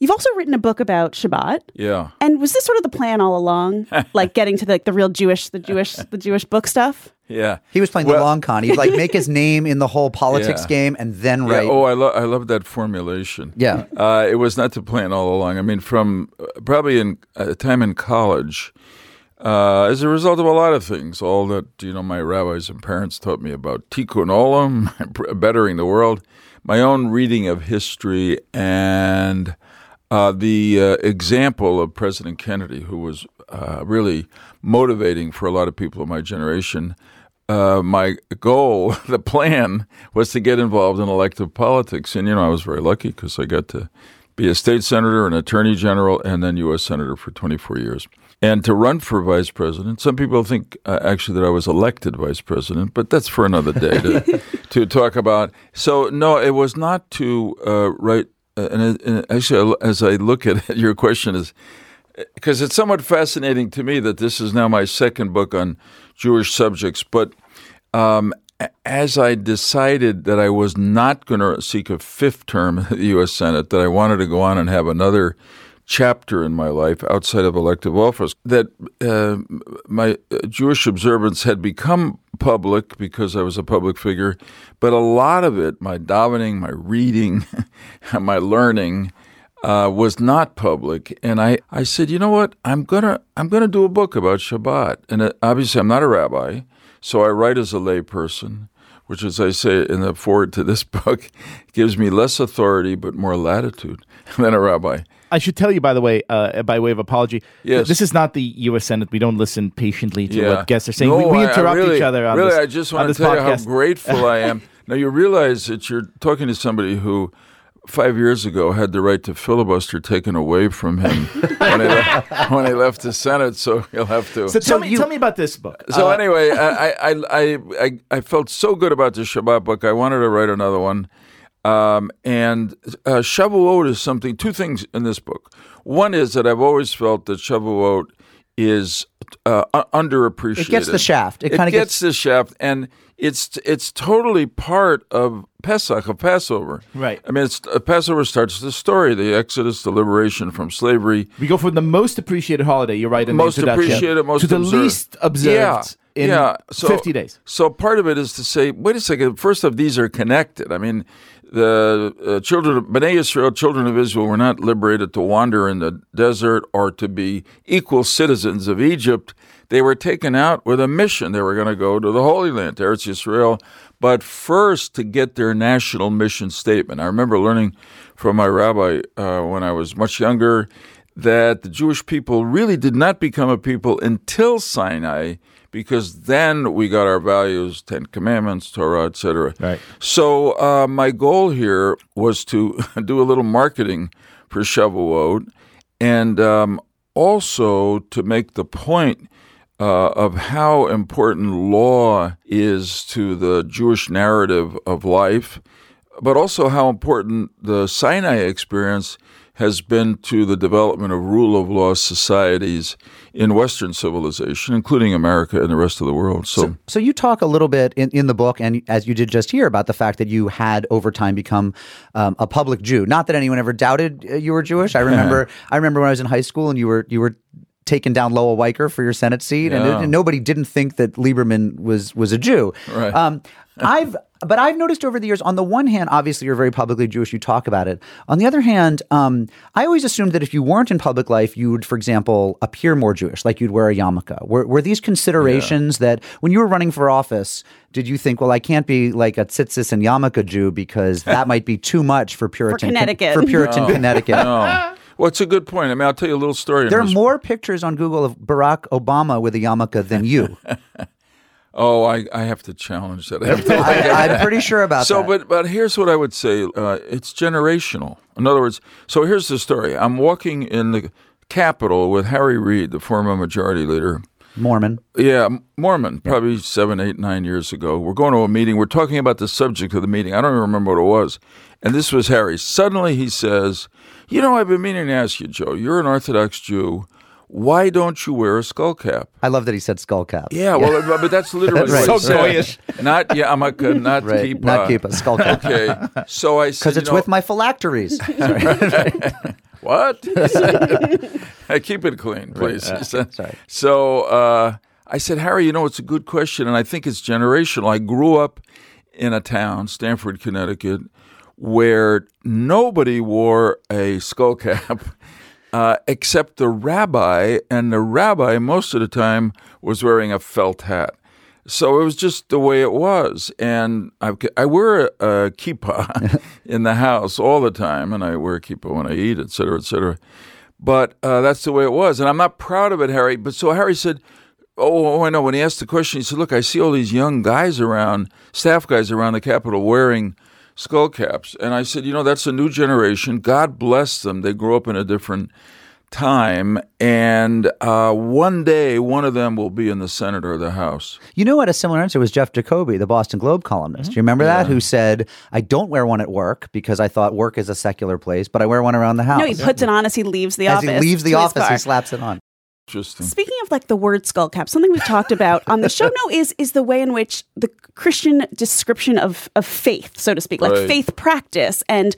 [SPEAKER 3] you've also written a book about Shabbat.
[SPEAKER 7] Yeah.
[SPEAKER 3] And was this sort of the plan all along, (laughs) like getting to the, like the real Jewish, the Jewish, the Jewish book stuff?
[SPEAKER 7] Yeah.
[SPEAKER 1] He was playing the long con. He'd like make his (laughs) name in the whole politics
[SPEAKER 7] Yeah.
[SPEAKER 1] game and then
[SPEAKER 7] Yeah,
[SPEAKER 1] write.
[SPEAKER 7] Oh, I, lo- I love that formulation.
[SPEAKER 1] Yeah.
[SPEAKER 7] Uh, it was not the plan all along. I mean, from uh, probably in a time in college, uh, as a result of a lot of things, all that you know, my rabbis and parents taught me about tikkun olam, (laughs) bettering the world, my own reading of history, and uh, the uh, example of President Kennedy, who was uh, really motivating for a lot of people of my generation. Uh, my goal, (laughs) the plan, was to get involved in elective politics, and you know I was very lucky because I got to be a state senator, an attorney general, and then U.S. senator for 24 years. And to run for vice president, some people think uh, actually that I was elected vice president, but that's for another day to, (laughs) to talk about. So no, it was not to uh, write. Uh, and, and actually, as I look at it, (laughs) your question is because it's somewhat fascinating to me that this is now my second book on Jewish subjects. But um, as I decided that I was not going to seek a fifth term in the U.S. Senate, that I wanted to go on and have another chapter in my life outside of elective office, that uh, my Jewish observance had become public because I was a public figure, but a lot of it, my davening, my reading, (laughs) my learning, uh, was not public, and I, I said, you know what, I'm gonna I'm gonna do a book about Shabbat, and uh, obviously I'm not a rabbi, so I write as a layperson, which, as I say in the forward to this (laughs) book, gives me less authority but more latitude (laughs) than a rabbi.
[SPEAKER 2] I should tell you, by the way, uh, by way of apology,
[SPEAKER 7] Yes.
[SPEAKER 2] this is not the U.S. Senate. We don't listen patiently to
[SPEAKER 7] Yeah.
[SPEAKER 2] what guests are saying.
[SPEAKER 7] No,
[SPEAKER 2] we, we interrupt
[SPEAKER 7] really-
[SPEAKER 2] each other on
[SPEAKER 7] really,
[SPEAKER 2] this.
[SPEAKER 7] I just want to tell you how grateful I am. (laughs) Now you realize that you're talking to somebody who five years ago had the right to filibuster taken away from him when, he left, (laughs) when he left the Senate. So he'll have to.
[SPEAKER 2] So tell me, tell me about this book.
[SPEAKER 7] So
[SPEAKER 2] Uh,
[SPEAKER 7] anyway, I, I, I, I, I felt so good about the Shabbat book. I wanted to write another one. Um, and uh, Shavuot is something, two things in this book. One is that I've always felt that Shavuot is uh, u- underappreciated.
[SPEAKER 1] It gets the shaft. It
[SPEAKER 7] It,
[SPEAKER 1] kinda
[SPEAKER 7] gets
[SPEAKER 1] gets-
[SPEAKER 7] the shaft, and it's it's totally part of Pesach, of Passover.
[SPEAKER 2] Right.
[SPEAKER 7] I mean, it's uh, Passover starts the story, the Exodus, the liberation from slavery.
[SPEAKER 2] We go from the most appreciated holiday. You're right. In
[SPEAKER 7] most
[SPEAKER 2] the
[SPEAKER 7] appreciated, most
[SPEAKER 2] to the
[SPEAKER 7] observed.
[SPEAKER 2] least observed
[SPEAKER 7] Yeah,
[SPEAKER 2] in
[SPEAKER 7] yeah. So,
[SPEAKER 2] 50 days.
[SPEAKER 7] So part of it is to say, wait a second. First of these are connected. I mean, the uh, children of Bnei Israel, children of Israel, were not liberated to wander in the desert or to be equal citizens of Egypt. They were taken out with a mission. They were going to go to the Holy Land, to Eretz Yisrael, but first to get their national mission statement. I remember learning from my rabbi uh, when I was much younger that the Jewish people really did not become a people until Sinai, because then we got our values, Ten Commandments, Torah, etc.
[SPEAKER 2] Right.
[SPEAKER 7] So uh, my goal here was to (laughs) do a little marketing for Shavuot, and um, also to make the point uh, of how important law is to the Jewish narrative of life, but also how important the Sinai experience has been to the development of rule of law societies in Western civilization, including America and the rest of the world. So,
[SPEAKER 1] So you talk a little bit in, in the book, and as you did just here, about the fact that you had over time become um, a public Jew. Not that anyone ever doubted uh, you were Jewish. I remember. (laughs) I remember when I was in high school, and you were you were taking down Lowell Weicker for your Senate seat, and,
[SPEAKER 7] Yeah.
[SPEAKER 1] and nobody didn't think that Lieberman was was a Jew.
[SPEAKER 7] Right.
[SPEAKER 1] Um, I've but I've noticed over the years. On the one hand, obviously you're very publicly Jewish. You talk about it. On the other hand, um, I always assumed that if you weren't in public life, you would, for example, appear more Jewish, like you'd wear a yarmulke. Were, were these considerations that when you were running for office, did you think, well, I can't be like a tzitzis and yarmulke Jew because that (laughs) might be too much for Puritan
[SPEAKER 3] Connecticut.
[SPEAKER 1] for Puritan Connecticut?
[SPEAKER 7] no. Well, it's a good point. I mean, I'll tell you a little story.
[SPEAKER 1] There are more pictures on Google of Barack Obama with a yarmulke than you. (laughs)
[SPEAKER 7] Oh, I, I have to challenge that. I have to-
[SPEAKER 1] I, I'm pretty sure about
[SPEAKER 7] so,
[SPEAKER 1] that.
[SPEAKER 7] but but here's what I would say. Uh, it's generational. In other words, so here's the story. I'm walking in the Capitol with Harry Reid, the former Majority Leader.
[SPEAKER 1] Mormon.
[SPEAKER 7] Yeah, Mormon, probably seven, eight, nine years ago. We're going to a meeting. We're talking about the subject of the meeting. I don't even remember what it was. And this was Harry. Suddenly he says, You know, I've been meaning to ask you, Joe, you're an Orthodox Jew. Why don't you wear a skull cap?
[SPEAKER 1] I love that he said skull cap.
[SPEAKER 7] Yeah, well, but- that's (laughs) literally
[SPEAKER 1] Right.
[SPEAKER 7] what
[SPEAKER 1] So
[SPEAKER 7] he. Not yeah, I'm a, (laughs) not
[SPEAKER 1] Right.
[SPEAKER 7] keep
[SPEAKER 1] Not keep a skull cap.
[SPEAKER 7] Okay, (laughs) so I said
[SPEAKER 1] Because it's
[SPEAKER 7] know,
[SPEAKER 1] with my phylacteries.
[SPEAKER 7] what? Hey, keep it clean, please. so,
[SPEAKER 1] sorry.
[SPEAKER 7] So uh, I said, Harry, you know, it's a good question, and I think it's generational. I grew up in a town, Stamford, Connecticut, where nobody wore a skull cap. (laughs) Uh, except the rabbi, and the rabbi most of the time was wearing a felt hat. So it was just the way it was, and I, I wear a, a kippah (laughs) (laughs) in the house all the time, and I wear a kippah when I eat, et cetera, et cetera. But uh, that's the way it was, and I'm not proud of it, Harry. But so Harry said, "Oh, oh, I know." When he asked the question, he said, "Look, I see all these young guys around, staff guys around the Capitol wearing skull caps," and I said, "You know, that's a new generation. God bless them. They grew up in a different." time and uh, one day one of them will be in the senate or the house
[SPEAKER 1] You know what? A similar answer was Jeff Jacoby, the Boston Globe columnist. Do you remember that? Who said, "I don't wear one at work because I thought work is a secular place, but I wear one around the house."
[SPEAKER 3] No, he puts it on as he leaves the
[SPEAKER 1] As
[SPEAKER 3] office.
[SPEAKER 1] he leaves the office, he slaps it on.
[SPEAKER 7] Interesting
[SPEAKER 3] Speaking of like the word skull cap, something we've talked about on the show (laughs) now is is the way in which the Christian description of of faith, so to speak, like
[SPEAKER 7] Right.
[SPEAKER 3] faith practice, and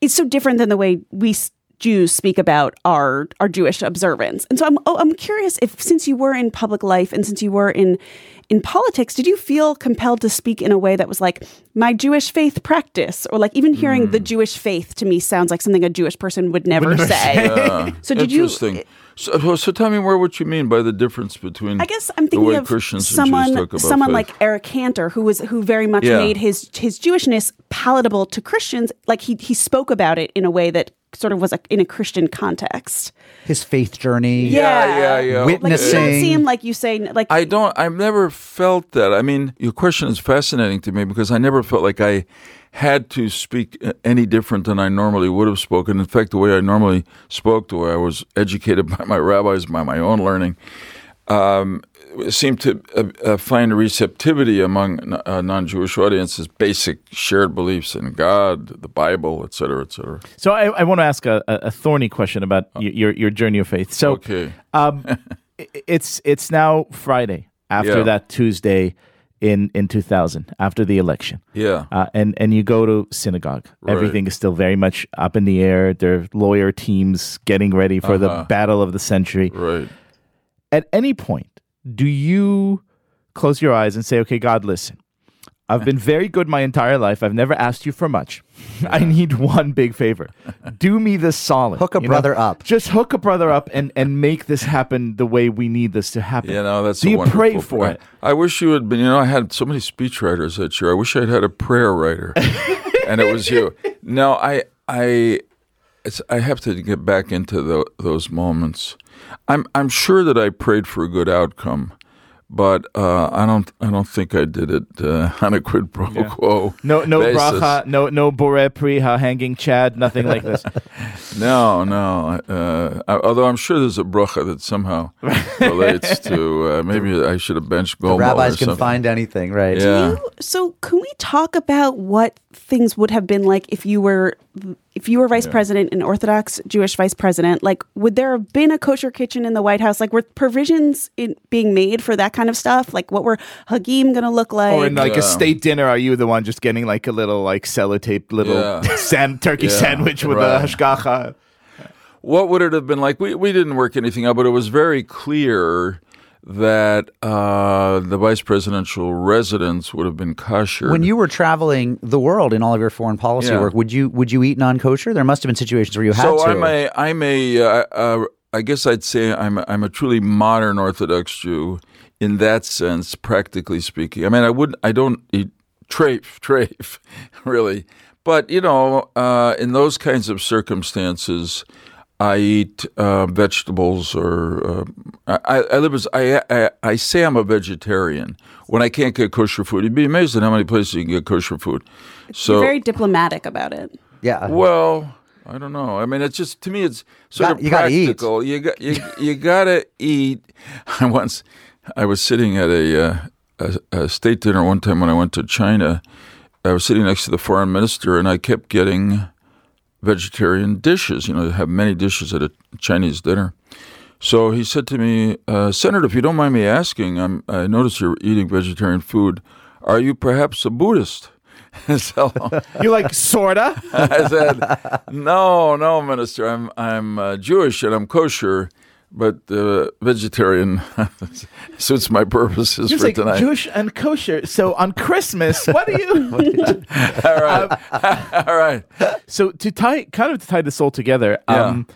[SPEAKER 3] it's so different than the way we Jews speak about our our Jewish observance. And so I'm oh, I'm curious if since you were in public life and since you were in in politics, did you feel compelled to speak in a way that was like my Jewish faith practice, or like even hearing the hmm. Jewish faith to me sounds like something a Jewish person would never say. (laughs)
[SPEAKER 7] Yeah.
[SPEAKER 3] So did you-
[SPEAKER 7] interesting so, so, so tell me more what you mean by the difference between
[SPEAKER 3] I guess I'm thinking of
[SPEAKER 7] Christians
[SPEAKER 3] someone,
[SPEAKER 7] Jews talk about
[SPEAKER 3] someone
[SPEAKER 7] faith.
[SPEAKER 3] like Eric Cantor, who was who very much
[SPEAKER 7] Yeah.
[SPEAKER 3] made his his Jewishness palatable to Christians. Like he he spoke about it in a way that sort of was a, in a Christian context.
[SPEAKER 1] His faith journey.
[SPEAKER 7] yeah, yeah, yeah.
[SPEAKER 3] Like you don't seem like you say like
[SPEAKER 7] I don't. I've never felt that. I mean, your question is fascinating to me because I never felt like I had to speak uh, any different than I normally would have spoken. In fact, the way I normally spoke, the way I was educated (laughs) by my rabbis, by my own learning, um, seemed to uh, uh, find receptivity among uh, non-Jewish audiences. Basic shared beliefs in God, the Bible, et cetera, et cetera.
[SPEAKER 2] So I, I want to ask a, a thorny question about y- your your journey of faith. So
[SPEAKER 7] Okay.
[SPEAKER 2] um, (laughs) it's it's now Friday after
[SPEAKER 7] Yeah.
[SPEAKER 2] that Tuesday in in 2000 after the election.
[SPEAKER 7] Yeah.
[SPEAKER 2] Uh, and and you go to synagogue. Everything is still very much up in the air. There are lawyer teams getting ready for the
[SPEAKER 7] Uh-huh.
[SPEAKER 2] battle of the century.
[SPEAKER 7] Right.
[SPEAKER 2] At any point, do you close your eyes and say, "Okay, God, listen. I've been very good my entire life. I've never asked you for much. (laughs) I need one big favor. Do me this solid.
[SPEAKER 1] Hook a
[SPEAKER 2] you know?
[SPEAKER 1] brother up.
[SPEAKER 2] Just hook a brother up and and make this happen the way we need this to happen.
[SPEAKER 7] You know, that's
[SPEAKER 2] Do
[SPEAKER 7] a
[SPEAKER 2] you
[SPEAKER 7] wonderful
[SPEAKER 2] pray for
[SPEAKER 7] prayer.
[SPEAKER 2] it?
[SPEAKER 7] I wish you had been. You know, I had so many speechwriters that year. I wish I'd had a prayer writer, (laughs) and it was you. No, I, I, it's, I have to get back into tho- those moments. I'm, I'm sure that I prayed for a good outcome, but uh, I don't, I don't think I did it uh, (laughs) on a quid pro quo.
[SPEAKER 2] No, no
[SPEAKER 7] basis.
[SPEAKER 2] bracha, no, no bore priha, hanging chad, nothing like this. (laughs)
[SPEAKER 7] No, no. Uh, I- although I'm sure there's a bracha that somehow (laughs) relates to. Uh, maybe I should have benched Gomel.
[SPEAKER 1] Rabbis
[SPEAKER 7] or
[SPEAKER 1] can
[SPEAKER 7] something.
[SPEAKER 1] find anything, right?
[SPEAKER 7] Yeah.
[SPEAKER 3] So can we talk about what things would have been like if you were if you were vice president, an Orthodox Jewish vice president? Like, would there have been a kosher kitchen in the White House? Like, were provisions in, being made for that kind of stuff? Like, what were Hagim going to look like?
[SPEAKER 2] Or in like
[SPEAKER 7] Yeah.
[SPEAKER 2] a state dinner, are you the one just getting like a little like sellotape little
[SPEAKER 7] Yeah. (laughs)
[SPEAKER 2] san- turkey
[SPEAKER 7] Yeah,
[SPEAKER 2] sandwich with
[SPEAKER 7] right.
[SPEAKER 2] a hashgacha?
[SPEAKER 7] What would it have been like? We we didn't work anything out, but it was very clear that uh, the vice presidential residence would have been kosher.
[SPEAKER 1] When you were traveling the world in all of your foreign policy
[SPEAKER 7] Yeah.
[SPEAKER 1] work, would you would you eat non kosher? There must have been situations where you had
[SPEAKER 7] so
[SPEAKER 1] to.
[SPEAKER 7] I'm a I'm a uh, uh, I guess I'd say I'm a, I'm a truly modern Orthodox Jew in that sense, practically speaking. I mean, I wouldn't I don't eat treif (laughs) treif really, but you know, uh, in those kinds of circumstances. I eat uh, vegetables, or uh, I, I live as I, I I say I'm a vegetarian when I can't get kosher food. You'd be amazed at how many places you can get kosher food. So
[SPEAKER 3] You're very diplomatic about it.
[SPEAKER 1] yeah.
[SPEAKER 7] well, I don't know. I mean, it's just to me, it's sort
[SPEAKER 1] Got-
[SPEAKER 7] of
[SPEAKER 1] you gotta eat.
[SPEAKER 7] You got you you gotta eat. (laughs) I once I was sitting at a, uh, a a state dinner one time when I went to China. I was sitting next to the foreign minister, and I kept getting vegetarian dishes. You know, they have many dishes at a Chinese dinner. So he said to me, uh, Senator, if you don't mind me asking, I'm, I notice you're eating vegetarian food. Are you perhaps a Buddhist? (laughs) so (laughs)
[SPEAKER 2] You're like sorta.
[SPEAKER 7] I said, "No, no, Minister. I'm I'm uh, Jewish and I'm kosher, but uh, vegetarian (laughs) suits my purposes
[SPEAKER 2] You're
[SPEAKER 7] for
[SPEAKER 2] like
[SPEAKER 7] tonight."
[SPEAKER 2] Jewish and kosher. So on Christmas, what do you? (laughs)
[SPEAKER 7] all right, (laughs) all right.
[SPEAKER 2] so to tie, kind of to tie this all together,
[SPEAKER 7] Yeah.
[SPEAKER 2] um,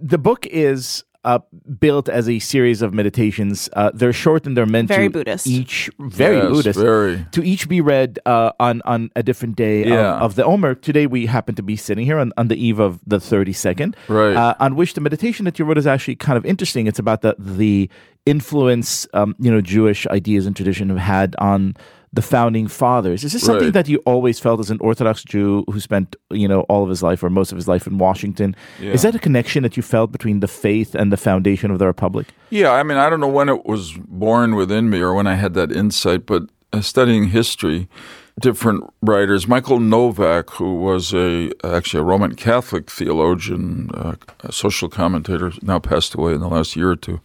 [SPEAKER 2] the book is uh, built as a series of meditations. Uh, they're short and they're meant
[SPEAKER 3] Very
[SPEAKER 2] to
[SPEAKER 3] Buddhist.
[SPEAKER 2] each very
[SPEAKER 7] Yes,
[SPEAKER 2] Buddhist
[SPEAKER 7] very.
[SPEAKER 2] to each be read uh, on on a different day
[SPEAKER 7] Yeah.
[SPEAKER 2] of, of the Omer. Today we happen to be sitting here on, on the eve of the thirty second,
[SPEAKER 7] Right.
[SPEAKER 2] Uh, on which the meditation that you wrote is actually kind of interesting. It's about the the influence um, you know Jewish ideas and tradition have had on the founding fathers. Is this something
[SPEAKER 7] Right.
[SPEAKER 2] that you always felt as an Orthodox Jew who spent you know all of his life or most of his life in Washington? Is that a connection that you felt between the faith and the foundation of the republic?
[SPEAKER 7] Yeah, I mean, I don't know when it was born within me or when I had that insight, but uh, studying history, different writers, Michael Novak, who was a actually a Roman Catholic theologian, uh, a social commentator, now passed away in the last year or two,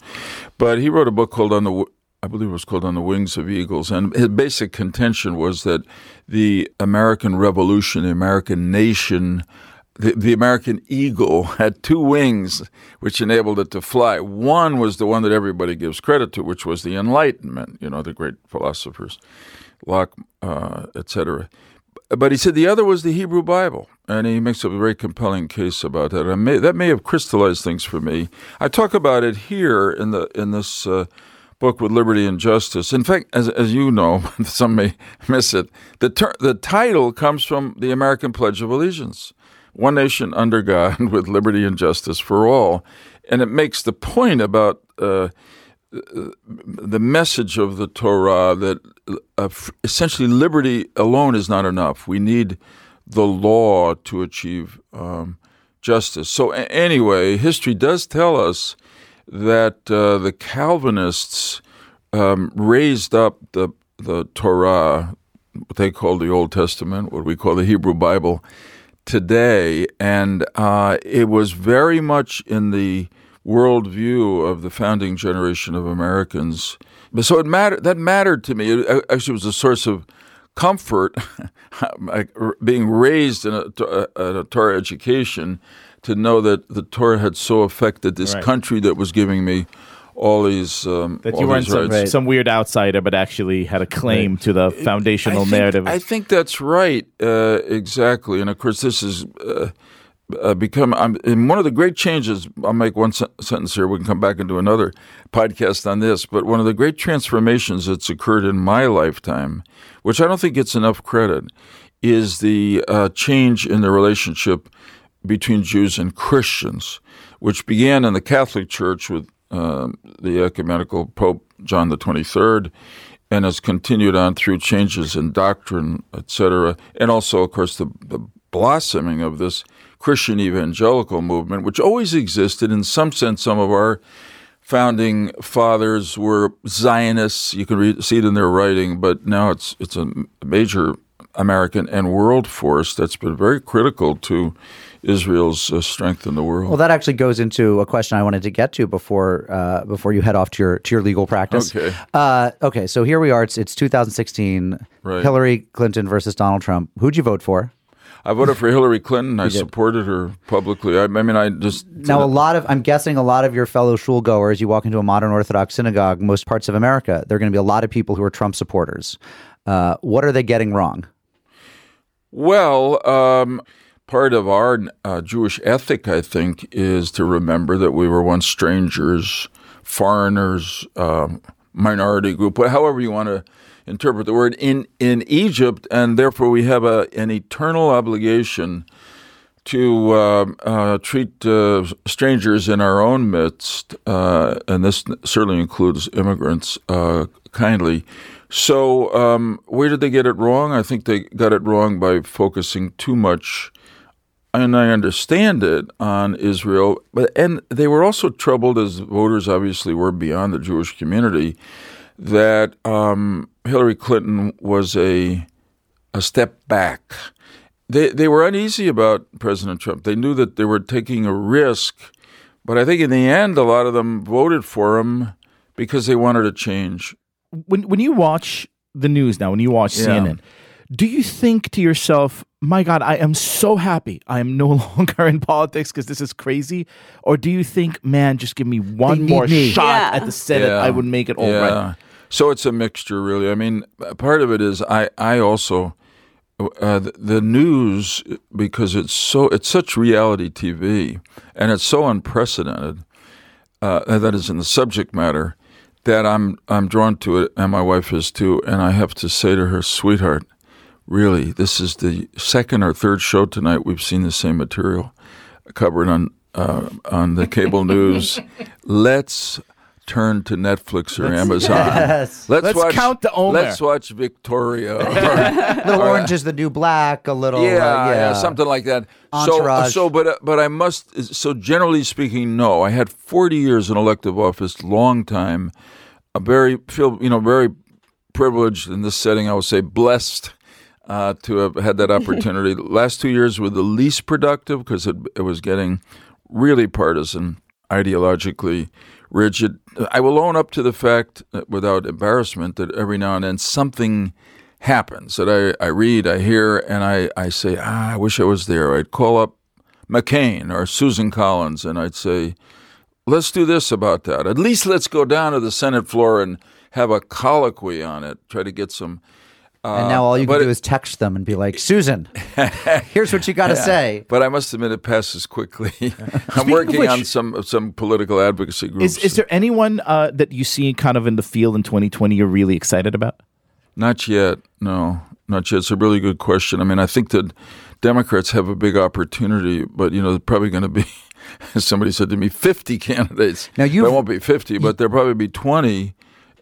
[SPEAKER 7] but he wrote a book called On the I believe it was called On the Wings of Eagles. And his basic contention was that the American Revolution, the American nation, the, the American eagle (laughs) had two wings which enabled it to fly. One was the one that everybody gives credit to, which was the Enlightenment, you know, the great philosophers, Locke, uh, etc. But he said the other was the Hebrew Bible, and he makes a very compelling case about that. May, that may have crystallized things for me. I talk about it here in the in this uh, book with Liberty and Justice. In fact, as as you know, (laughs) some may miss it. The ter- the title comes from the American Pledge of Allegiance: "One nation under God, (laughs) with liberty and justice for all," and it makes the point about. Uh, the message of the Torah that uh, essentially liberty alone is not enough. We need the law to achieve um, justice. So, a- anyway, history does tell us that uh, the Calvinists um, raised up the the Torah, what they call the Old Testament, what we call the Hebrew Bible, today, and uh, it was very much in the worldview of the founding generation of Americans. But so it mattered. That mattered to me. It actually was a source of comfort, (laughs) being raised in a, a, a Torah education, to know that the Torah had so affected this
[SPEAKER 2] Right.
[SPEAKER 7] country that was giving me all these um,
[SPEAKER 2] That
[SPEAKER 7] all
[SPEAKER 2] you weren't some,
[SPEAKER 7] rights.
[SPEAKER 2] some weird outsider, but actually had a claim to the foundational
[SPEAKER 7] I think,
[SPEAKER 2] narrative.
[SPEAKER 7] I think that's right, uh, exactly. And of course, this is uh, uh, become. I'm, and one of the great changes. I'll make one sen- sentence here. We can come back and do another podcast on this. But one of the great transformations that's occurred in my lifetime, which I don't think gets enough credit, is the uh, change in the relationship between Jews and Christians, which began in the Catholic Church with um, the ecumenical Pope John the Twenty Third, and has continued on through changes in doctrine, etc., and also, of course, the, the blossoming of this Christian evangelical movement, which always existed. In some sense, some of our founding fathers were Zionists. You can read, see it in their writing, but now it's it's a major American and world force that's been very critical to Israel's uh, strength in the world.
[SPEAKER 1] Well, that actually goes into a question I wanted to get to before uh, before you head off to your to your legal practice.
[SPEAKER 7] Okay.
[SPEAKER 1] Uh, okay. So here we are. It's it's 2016.
[SPEAKER 7] Right.
[SPEAKER 1] Hillary Clinton versus Donald Trump. Who'd you vote for?
[SPEAKER 7] I voted for Hillary Clinton. I supported her publicly. I, I mean, I just
[SPEAKER 1] Now, a lot of I'm guessing a lot of your fellow shul goers. You walk into a modern Orthodox synagogue, most parts of America, there are going to be a lot of people who are Trump supporters. Uh, what are they getting wrong?
[SPEAKER 7] Well, um, part of our uh, Jewish ethic, I think, is to remember that we were once strangers, foreigners, um, minority group, however you want to interpret the word, in, in Egypt, and therefore we have a, an eternal obligation to uh, uh, treat uh, strangers in our own midst, uh, and this certainly includes immigrants, uh, kindly. So, um, where did they get it wrong? I think they got it wrong by focusing too much, and I understand it, on Israel. But and they were also troubled, as voters obviously were beyond the Jewish community, that um, Hillary Clinton was a a step back. They they were uneasy about President Trump. They knew that they were taking a risk, but I think in the end, a lot of them voted for him because they wanted a change.
[SPEAKER 2] when when you watch the news now, when you watch
[SPEAKER 7] Yeah.
[SPEAKER 2] CNN, do you think to yourself, "My God, I am so happy I am no (laughs) longer in politics because this is crazy," or do you think, "Man, just give me one more
[SPEAKER 1] me."
[SPEAKER 2] shot
[SPEAKER 3] Yeah.
[SPEAKER 2] at the Senate,
[SPEAKER 7] Yeah.
[SPEAKER 2] I would make it all right."
[SPEAKER 7] So it's a mixture, really. I mean, part of it is I I also uh, the, the news because it's so it's such reality TV and it's so unprecedented. Uh, that is in the subject matter that I'm I'm drawn to it, and my wife is too. And I have to say to her, sweetheart, really, this is the second or third show tonight we've seen the same material covered on uh, on the cable news. (laughs) Let's turn to Netflix or Amazon. (laughs)
[SPEAKER 1] Yes.
[SPEAKER 7] Let's,
[SPEAKER 2] Let's
[SPEAKER 7] watch,
[SPEAKER 2] count the Omer.
[SPEAKER 7] Let's watch Victoria. (laughs)
[SPEAKER 1] little orange is the new black. A little,
[SPEAKER 7] yeah,
[SPEAKER 1] uh,
[SPEAKER 7] yeah, something like that.
[SPEAKER 1] Entourage.
[SPEAKER 7] So, so, but uh, but I must. So, generally speaking, no. I had forty years in elective office, long time. A very feel, you know, very privileged in this setting. I would say blessed uh, to have had that (laughs) opportunity. Last two years were the least productive because it, it was getting really partisan, ideologically rigid. I will own up to the fact, uh, without embarrassment, that every now and then something happens that I, I read, I hear, and I, I say, ah, I wish I was there. I'd call up McCain or Susan Collins and I'd say, let's do this about that. At least let's go down to the Senate floor and have a colloquy on it, try to get some.
[SPEAKER 1] And now all you can do
[SPEAKER 7] it-
[SPEAKER 1] is text them and be like, Susan, (laughs) here's what you got to say.
[SPEAKER 7] But I must admit, it passes quickly. (laughs) I'm working
[SPEAKER 2] which-
[SPEAKER 7] on some some political advocacy groups.
[SPEAKER 2] Is is there anyone uh, that you see kind of in the field in 2020 you're really excited about?
[SPEAKER 7] Not yet. No, not yet. It's a really good question. I mean, I think that Democrats have a big opportunity, but you know, they're probably going to be, (laughs) somebody said to me, 50 candidates.
[SPEAKER 1] Now, you've-
[SPEAKER 7] there won't be 50, but there'll probably be 20.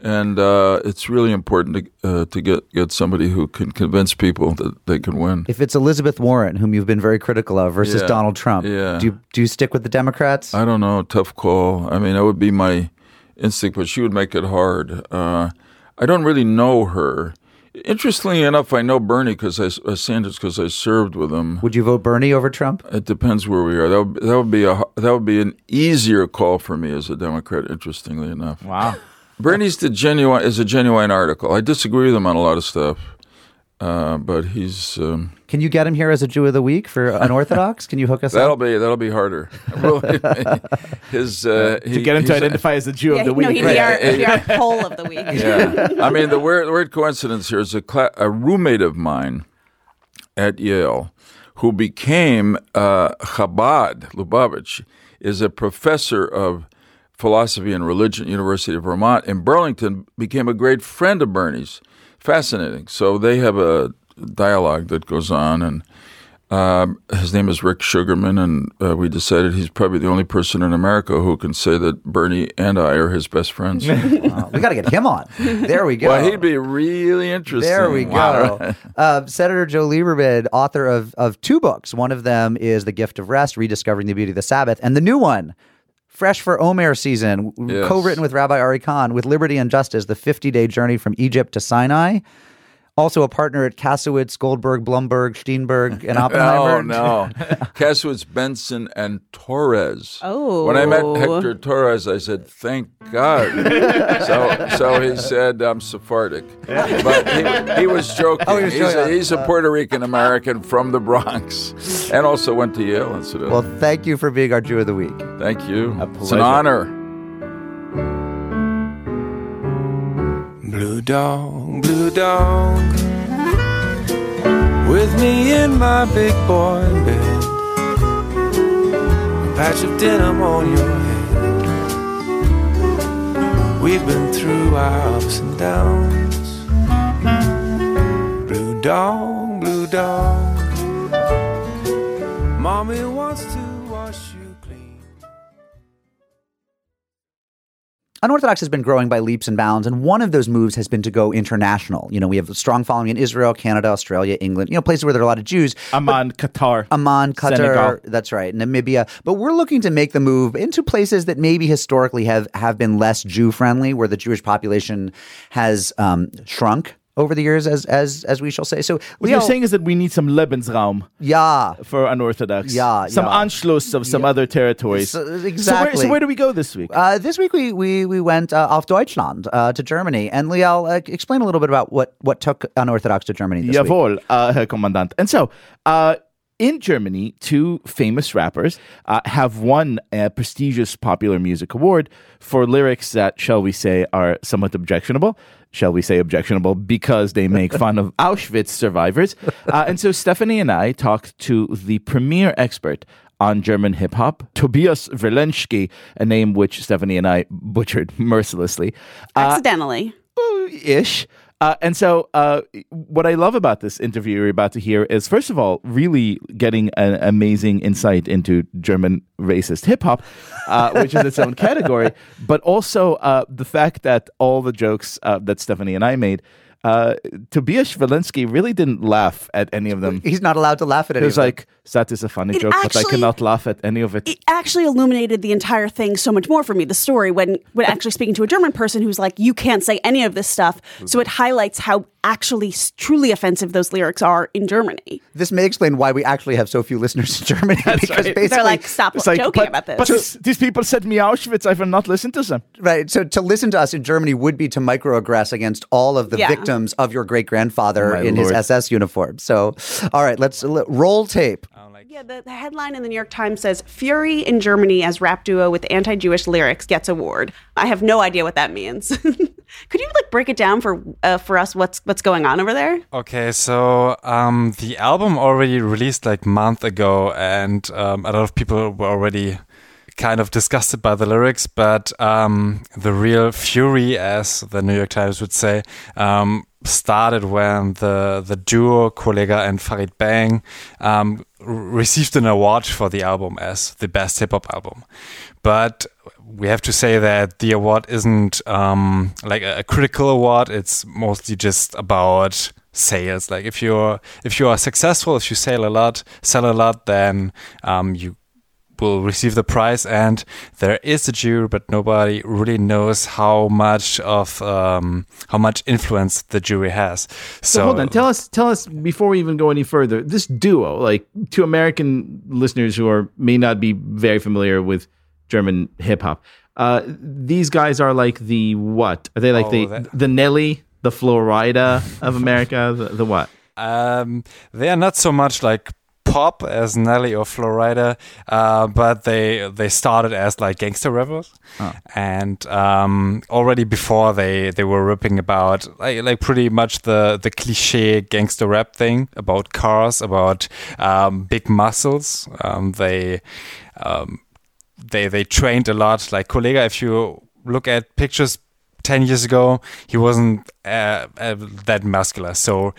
[SPEAKER 7] And uh, it's really important to uh, to get get somebody who can convince people that they can win.
[SPEAKER 1] If it's Elizabeth Warren, whom you've been very critical of, versus
[SPEAKER 7] Yeah.
[SPEAKER 1] Donald Trump,
[SPEAKER 7] Yeah.
[SPEAKER 1] do you, do you stick with the Democrats?
[SPEAKER 7] I don't know. Tough call. I mean, that would be my instinct, but she would make it hard. Uh, I don't really know her. Interestingly enough, I know Bernie because I uh, Sanders because I served with him.
[SPEAKER 1] Would you vote Bernie over Trump?
[SPEAKER 7] It depends where we are. That would, that would be a that would be an easier call for me as a Democrat. Interestingly enough,
[SPEAKER 2] Wow.
[SPEAKER 7] Bernie's the genuine is a genuine article. I disagree with him on a lot of stuff, uh, but he's um,
[SPEAKER 1] Can you get him here as a Jew of the Week for unorthodox? (laughs) Can you hook us
[SPEAKER 7] that'll
[SPEAKER 1] up?
[SPEAKER 7] be that'll be harder. (laughs) (laughs) His uh,
[SPEAKER 2] to get him to identify as the Jew
[SPEAKER 3] Yeah,
[SPEAKER 2] of the
[SPEAKER 3] no,
[SPEAKER 2] week.
[SPEAKER 3] he'd be our, he'd be our poll of the week.
[SPEAKER 7] Yeah, I mean the weird, weird coincidence here is a, cla- a roommate of mine at Yale, who became uh, Chabad Lubavitch, is a professor of philosophy and religion University of Vermont in Burlington. Became a great friend of Bernie's. Fascinating. So they have a dialogue that goes on, and um, his name is Rick Sugarman, and uh, we decided he's probably the only person in America who can say that Bernie and I are his best friends. (laughs)
[SPEAKER 1] Oh, we got to get him on. There we go.
[SPEAKER 7] Well, he'd be really interesting.
[SPEAKER 1] There we go.
[SPEAKER 7] Wow. (laughs)
[SPEAKER 1] Uh, Senator Joe Lieberman, author of, of two books. One of them is The Gift of Rest, Rediscovering the Beauty of the Sabbath. And the new one, fresh for Omer season,
[SPEAKER 7] Yes.
[SPEAKER 1] co-written with Rabbi Ari Kahn, with Liberty and Justice, the 50-day journey from Egypt to Sinai. Also a partner at Kasowitz, Goldberg, Blumberg, Steenberg, and (laughs) (laughs) Oppenheimer.
[SPEAKER 7] Oh no, (laughs) Kasowitz, Benson, and Torres.
[SPEAKER 3] Oh.
[SPEAKER 7] when I met Hector Torres, I said, "Thank God." so, so he said, "I'm Sephardic," but he, he was joking.
[SPEAKER 1] Oh, he was
[SPEAKER 7] he's,
[SPEAKER 1] joking.
[SPEAKER 7] A, he's a Puerto Rican American from the Bronx, and also went to Yale, incidentally.
[SPEAKER 1] Well, thank you for being our Jew of the Week.
[SPEAKER 7] Thank you.
[SPEAKER 2] A
[SPEAKER 7] It's an honor.
[SPEAKER 4] Blue dog, blue dog, with me in my big boy bed. A patch of denim on your head. We've been through our ups and downs. Blue dog, blue dog. Mommy
[SPEAKER 1] Unorthodox has been growing by leaps and bounds, and one of those moves has been to go international. You know, we have a strong following in Israel, Canada, Australia, England, you know, places where there are a lot of Jews.
[SPEAKER 2] Amman, Qatar.
[SPEAKER 1] Amman, Qatar,
[SPEAKER 2] Senegal.
[SPEAKER 1] that's right, Namibia. But we're looking to make the move into places that maybe historically have, have been less Jew friendly, where the Jewish population has um, shrunk over the years, as as as we shall say. So,
[SPEAKER 2] What you're saying is that we need some Lebensraum
[SPEAKER 1] yeah,
[SPEAKER 2] for unorthodox.
[SPEAKER 1] Yeah,
[SPEAKER 2] Some
[SPEAKER 1] yeah.
[SPEAKER 2] Anschluss of some other territories.
[SPEAKER 1] So-
[SPEAKER 2] So where,
[SPEAKER 1] exactly.
[SPEAKER 2] so where do we go this week?
[SPEAKER 1] Uh, this week we we we went uh, off Deutschland uh, to Germany, and Liel, uh, explain a little bit about what what took unorthodox to Germany this week.
[SPEAKER 2] Jawohl, uh, Herr Kommandant. And so, uh, in Germany, two famous rappers uh, have won a prestigious popular music award for lyrics that, shall we say, are somewhat objectionable. Shall we say objectionable because they make (laughs) fun of Auschwitz survivors? Uh, and so Stephanie and I talked to the premier expert on German hip hop, Tobias Verlenschke, a name which Stephanie and I butchered mercilessly. Uh,
[SPEAKER 3] Accidentally.
[SPEAKER 2] ish. Uh, and so, uh, what I love about this interview you're about to hear is, first of all, really getting an amazing insight into German racist hip hop, uh, which is its own category, but also uh, the fact that all the jokes uh, that Stephanie and I made, uh, Tobias Walensky really didn't laugh at any of them.
[SPEAKER 1] He's not allowed to laugh at
[SPEAKER 2] He
[SPEAKER 1] any
[SPEAKER 2] was
[SPEAKER 1] of them.
[SPEAKER 2] like, that is a funny
[SPEAKER 3] It
[SPEAKER 2] joke, but I cannot laugh at any of it.
[SPEAKER 3] it actually illuminated the entire thing so much more for me the story when when (laughs) actually speaking to a german person who's like you can't say any of this stuff so it highlights how actually truly offensive those lyrics are in germany
[SPEAKER 1] this may explain why we actually have so few listeners in (laughs) Germany because
[SPEAKER 2] right.
[SPEAKER 1] basically
[SPEAKER 3] they're like stop
[SPEAKER 2] like,
[SPEAKER 3] joking
[SPEAKER 2] but,
[SPEAKER 3] about this
[SPEAKER 2] but these, these people said me Auschwitz, I will not listen to them.
[SPEAKER 1] Right. So to listen to us in Germany would be to microaggress against all of the
[SPEAKER 3] Yeah.
[SPEAKER 1] victims of your great grandfather
[SPEAKER 2] My
[SPEAKER 1] in
[SPEAKER 2] lord.
[SPEAKER 1] his SS uniform. So, all right, let's l- roll tape.
[SPEAKER 3] yeah the, the headline in the new york times says fury in germany as rap duo with anti-jewish lyrics gets award i have no idea what that means (laughs) could you like break it down for uh, for us what's what's going on over there
[SPEAKER 8] Okay, so um, the album already released like month ago, and um, a lot of people were already kind of disgusted by the lyrics. But um, the real fury, as the New York Times would say, um, started when the the duo Kollegah and Farid Bang um, received an award for the album as the best hip hop album. But we have to say that the award isn't um, like a, critical award. It's mostly just about sales. Like if you're if you are successful, if you sell a lot, sell a lot, then um, you will receive the prize, and there is a jury, but nobody really knows how much of um, how much influence the jury has.
[SPEAKER 2] So, hold on, tell us, tell us before we even go any further. This duo, like to American listeners who are may not be very familiar with German hip hop, uh, these guys are like the what? Are they like
[SPEAKER 8] Oh,
[SPEAKER 2] the
[SPEAKER 8] that-
[SPEAKER 2] the Nelly, the Flo Rida of America, the, the what? (laughs)
[SPEAKER 8] Um, they are not so much like pop as Nelly or Flo Rida, uh, but they they started as like gangster rappers, and um, already before they they were ripping about like, like pretty much the the cliche gangster rap thing about cars, about um, big muscles. Um, they um, they they trained a lot. Like Kollegah, if you look at pictures 10 years ago, he wasn't uh, uh, that muscular. So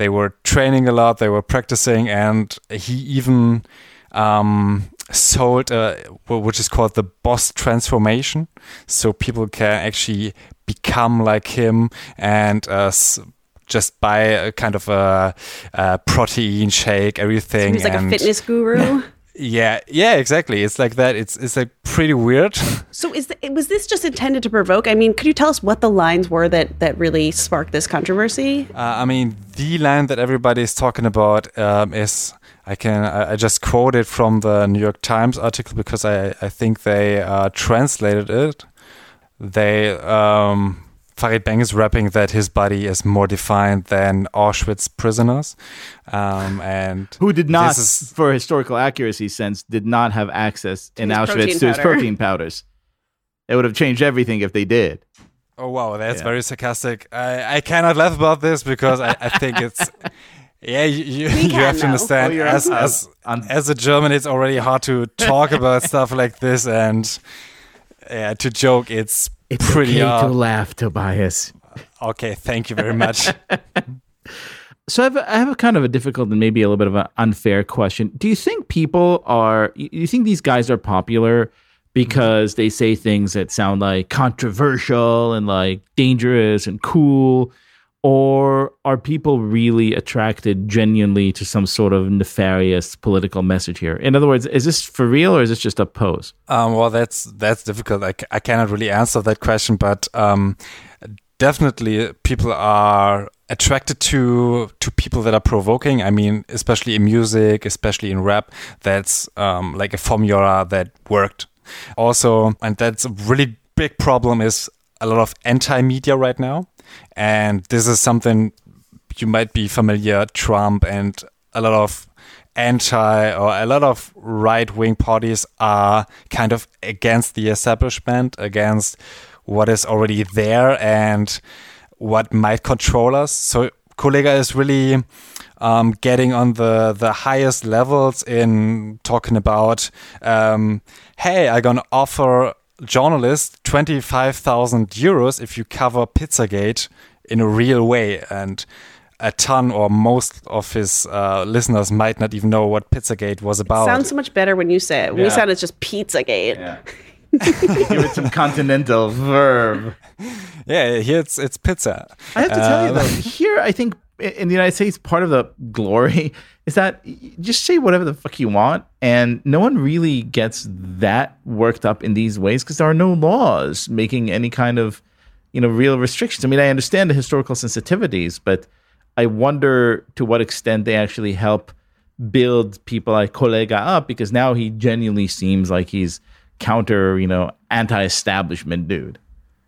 [SPEAKER 8] they were training a lot, they were practicing, and he even um, sold uh, which is called the boss transformation. So people can actually become like him and uh, just buy a kind of a, a protein shake, everything.
[SPEAKER 3] He's like a fitness guru. (laughs)
[SPEAKER 8] Yeah, yeah, exactly. It's like that. It's it's like pretty weird. (laughs)
[SPEAKER 3] so is the, was this just intended to provoke? I mean, could you tell us what the lines were that that really sparked this controversy?
[SPEAKER 8] Uh, I mean, the line that everybody is talking about um, is I can I, I just it from the New York Times article because I I think they uh, translated it. They um, Farid Bang is rapping that his body is more defined than Auschwitz prisoners, um, and
[SPEAKER 2] Who did not,
[SPEAKER 8] is-
[SPEAKER 2] for historical accuracy sense, did not have access in Auschwitz to his
[SPEAKER 3] powder.
[SPEAKER 2] protein powders. It would have changed everything if they did.
[SPEAKER 8] Oh wow, that's
[SPEAKER 2] Yeah.
[SPEAKER 8] very sarcastic. I, I cannot laugh about this because I, I think it's (laughs) yeah you you,
[SPEAKER 3] We
[SPEAKER 8] you
[SPEAKER 3] can
[SPEAKER 8] have to understand
[SPEAKER 2] Oh,
[SPEAKER 8] as as as a German it's already hard to talk about (laughs) stuff like this and yeah to joke it's, pretty to uh,
[SPEAKER 2] laugh, Tobias.
[SPEAKER 8] Okay, thank you very much. (laughs)
[SPEAKER 2] So I have, a, I have a kind of a difficult and maybe a little bit of an unfair question. Do you think people are? You think these guys are popular because they say things that sound like controversial and like dangerous and cool, or are people really attracted genuinely to some sort of nefarious political message here? In other words, is this for real or is this just a pose?
[SPEAKER 8] Um, well, that's that's difficult. I, I cannot really answer that question, but um, definitely people are attracted to to people that are provoking. I mean, especially in music, especially in rap, that's um, like a formula that worked. Also, and that's a really big problem is a lot of anti-media right now, and this is something you might be familiar. Trump and a lot of anti or a lot of right wing parties are kind of against the establishment, against what is already there and what might control us. So Kollegah is really um, getting on the, the highest levels in talking about, um, hey, I'm going to offer journalists 25,000 euros if you cover Pizzagate in a real way. And a ton or most of his uh, listeners might not even know what Pizzagate was about.
[SPEAKER 3] Sounds so much better when you say it. When you
[SPEAKER 2] Yeah.
[SPEAKER 3] sound it's just Pizzagate. (laughs)
[SPEAKER 2] Give it some continental verb. (laughs)
[SPEAKER 8] yeah, here it's it's pizza.
[SPEAKER 2] I have to tell you
[SPEAKER 8] Um,
[SPEAKER 2] though, here I think i- in the United States, part of the glory (laughs) is that just say whatever the fuck you want, and no one really gets that worked up in these ways because there are no laws making any kind of you know real restrictions. I mean, I understand the historical sensitivities, but I wonder to what extent they actually help build people like Kollegah up because now he genuinely seems like he's counter, you know, anti-establishment dude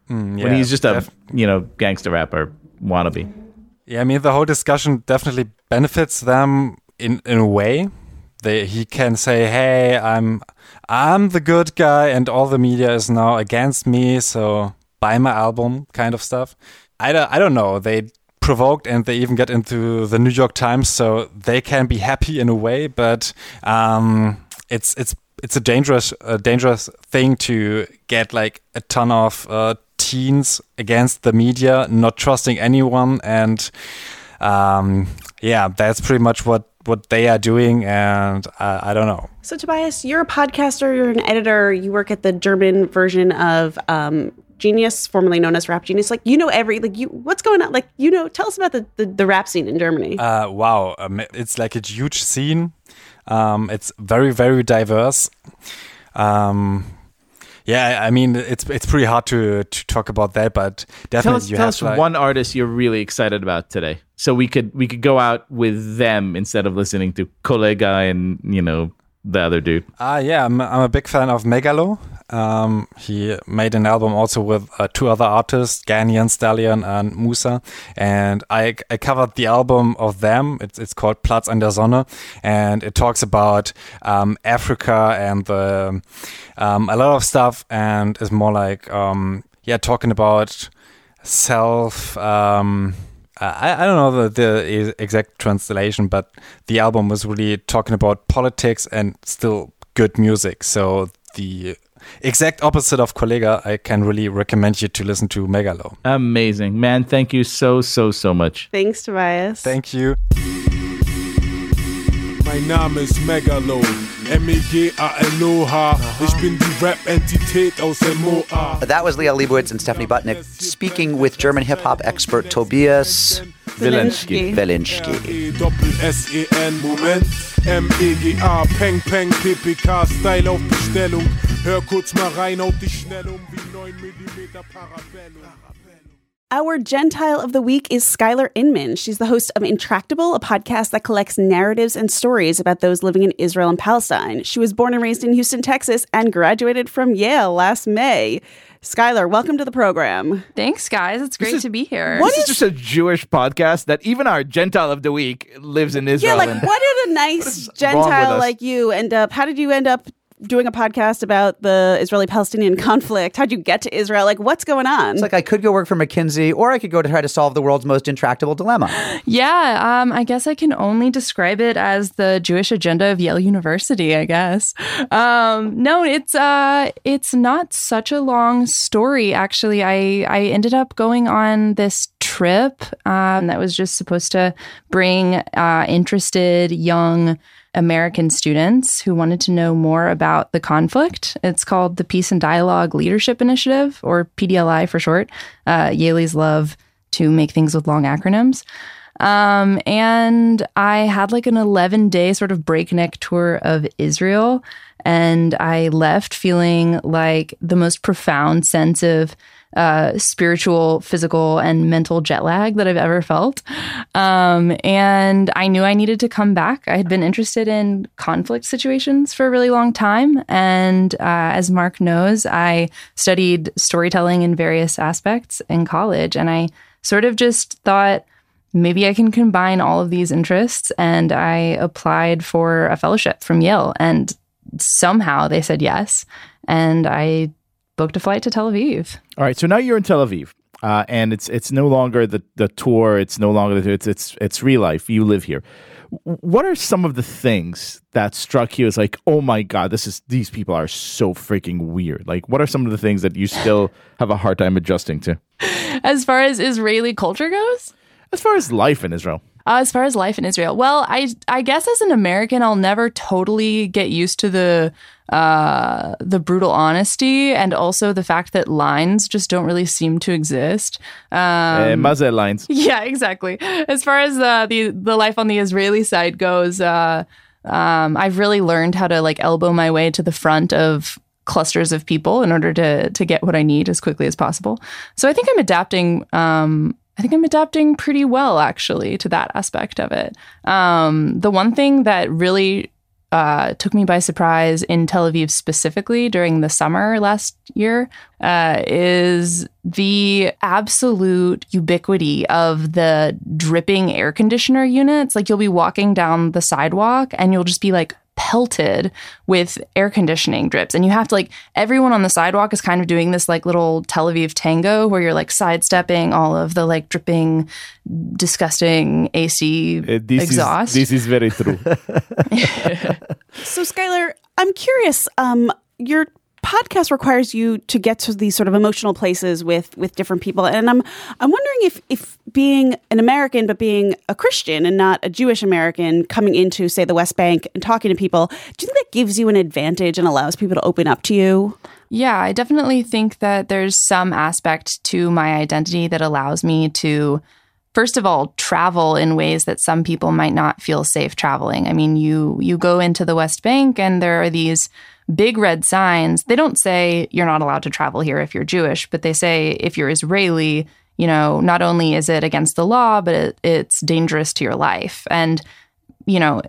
[SPEAKER 8] mm,
[SPEAKER 2] when he's just a
[SPEAKER 8] def-
[SPEAKER 2] you know gangster rapper wannabe.
[SPEAKER 8] Yeah, I mean the whole discussion definitely benefits them in in a way. They he can say, "Hey, I'm I'm the good guy, and all the media is now against me, so buy my album," kind of stuff. I don't I don't know. They provoked and they even get into the New York Times, so they can be happy in a way, but um, it's it's it's a dangerous a dangerous thing to get like a ton of uh, teens against the media, not trusting anyone, and um, yeah, that's pretty much what what they are doing, and I, I don't know.
[SPEAKER 3] So, Tobias, you're a podcaster, you're an editor, you work at the German version of um,
[SPEAKER 9] Genius, formerly known as Rap Genius. Like you know every like you what's going on? Like you know, tell us about the the, the rap scene in Germany.
[SPEAKER 8] Uh, wow, um, it's like a huge scene. Um, it's very very diverse. Um, yeah, I mean it's it's pretty hard to to talk about that, but definitely
[SPEAKER 2] Tell us,
[SPEAKER 8] you
[SPEAKER 2] tell
[SPEAKER 8] have
[SPEAKER 2] us
[SPEAKER 8] like,
[SPEAKER 2] one artist you're really excited about today, so we could we could go out with them instead of listening to Kollegah and you know the other dude.
[SPEAKER 8] Ah, yeah, I'm, I'm a big fan of Megaloh. Um, he made an album also with uh, two other artists, Ghanaian Stallion and Musa. And I, I covered the album of them. It's, it's called Platz an der Sonne. And it talks about um, Africa and the, um, a lot of stuff and is more like, um, yeah, talking about self. Um, I, I don't know the, the exact translation, but the album was really talking about politics and still good music. So the exact opposite of Kollegah, I can really recommend you to listen to Megaloh.
[SPEAKER 2] Amazing, man! Thank you so so so much.
[SPEAKER 9] Thanks, Tobias.
[SPEAKER 8] Thank you.
[SPEAKER 10] Mein Name ist Megaloh, M-E-G-A-L-O-H. Uh-huh. Ich bin die Rap-Entität aus MOA.
[SPEAKER 1] That was Liel Leibovitz and Stephanie Butnick speaking with German hip hop expert Tobias
[SPEAKER 2] Wilinski.
[SPEAKER 1] Wilinski.
[SPEAKER 10] E-Doppel-S-E-N, Moment. M-E-G-A, Peng, Peng, PPK, Style auf Bestellung. Hör kurz mal rein, auf die Schnellung wie 9 mm Parabellum.
[SPEAKER 9] Our Gentile of the Week is Skylar Inman. She's the host of Intractable, a podcast that collects narratives and stories about those living in Israel and Palestine. She was born and raised in Houston, Texas, and graduated from Yale last May. Skylar, welcome to the program.
[SPEAKER 11] Thanks, guys. It's great
[SPEAKER 2] is-
[SPEAKER 11] to be here.
[SPEAKER 2] this is, just a Jewish podcast that even our Gentile of the week lives in Israel.
[SPEAKER 9] Yeah, like
[SPEAKER 2] and-
[SPEAKER 9] what did a (laughs) nice Gentile like you end up? How did you end up doing a podcast about the Israeli-Palestinian (laughs) conflict? How'd you get to Israel? Like, what's going on?
[SPEAKER 1] It's like I could go work for McKinsey, or I could go to try to solve the world's most intractable dilemma. (gasps)
[SPEAKER 11] Yeah, um, I guess I can only describe it as the Jewish agenda of Yale University. I guess. Um, no, it's uh, it's not such a long story. Actually, I I ended up going on this trip um, that was just supposed to bring uh, interested young. American students who wanted to know more about the conflict. It's called the Peace and Dialogue Leadership Initiative, or PDLI for short. Uh, Yalies love to make things with long acronyms. Um, and I had like an 11 day sort of breakneck tour of Israel. And I left feeling like the most profound sense of uh, spiritual, physical, and mental jet lag that I've ever felt. Um, and I knew I needed to come back. I had been interested in conflict situations for a really long time. And uh, as Mark knows, I studied storytelling in various aspects in college. And I sort of just thought, maybe I can combine all of these interests. And I applied for a fellowship from Yale. And somehow they said yes. And I booked a flight to Tel Aviv.
[SPEAKER 2] All right, so now you're in Tel Aviv, uh, and it's it's no longer the the tour. It's no longer the it's it's it's real life. You live here. What are some of the things that struck you as like, oh my god, this is these people are so freaking weird? Like, what are some of the things that you still (laughs) have a hard time adjusting to,
[SPEAKER 11] As far as Israeli culture goes,
[SPEAKER 2] as far as life in Israel?
[SPEAKER 11] Uh, as far as life in Israel, well, I I guess as an American, I'll never totally get used to the uh, the brutal honesty and also the fact that lines just don't really seem to exist. Um,
[SPEAKER 2] uh, Mazel lines. (laughs)
[SPEAKER 11] yeah, exactly. As far as uh, the the life on the Israeli side goes, uh, um, I've really learned how to like elbow my way to the front of clusters of people in order to to get what I need as quickly as possible. So I think I'm adapting. Um, I think I'm adapting pretty well actually to that aspect of it. Um, the one thing that really uh, took me by surprise in Tel Aviv specifically during the summer last year uh, is the absolute ubiquity of the dripping air conditioner units. Like you'll be walking down the sidewalk and you'll just be like pelted with air conditioning drips and you have to like everyone on the sidewalk is kind of doing this like little Tel Aviv tango where you're like sidestepping all of the like dripping disgusting AC
[SPEAKER 2] Uh, this
[SPEAKER 11] exhaust.
[SPEAKER 2] is this is very true. (laughs) (laughs)
[SPEAKER 9] So, Skylar, I'm curious. Um, you're
[SPEAKER 3] podcast requires you to get to these sort of emotional places with with different people, and I'm I'm wondering if if being an American but being a Christian and not a Jewish American coming into say the West Bank and talking to people, do you think that gives you an advantage and allows people to open up to you?
[SPEAKER 11] Yeah, I definitely think that there's some aspect to my identity that allows me to first of all travel in ways that some people might not feel safe traveling. I mean, you you go into the West Bank and there are these big red signs. They don't say you're not allowed to travel here if you're Jewish, but they say if you're Israeli, you know, not only is it against the law, but it, it's dangerous to your life. And you know,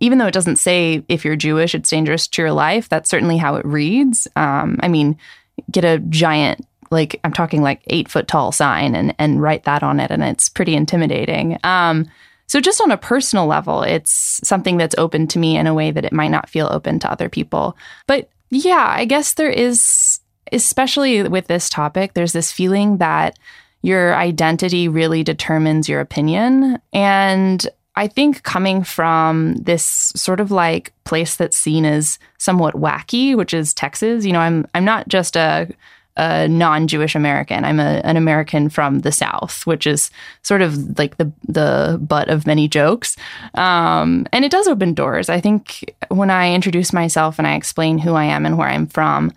[SPEAKER 11] even though it doesn't say if you're Jewish, it's dangerous to your life, that's certainly how it reads. Um, I mean, get a giant, like I'm talking like eight foot tall sign and and write that on it, and it's pretty intimidating. Um, so just on a personal level, it's something that's open to me in a way that it might not feel open to other people. But yeah, I guess there is, especially with this topic, there's this feeling that your identity really determines your opinion. And I think coming from this sort of like place that's seen as somewhat wacky, which is Texas, you know, I'm I'm not just a a non-Jewish American. I'm a, an American from the South, which is sort of like the the butt of many jokes. Um, and it does open doors. I think when I introduce myself and I explain who I am and where I'm from,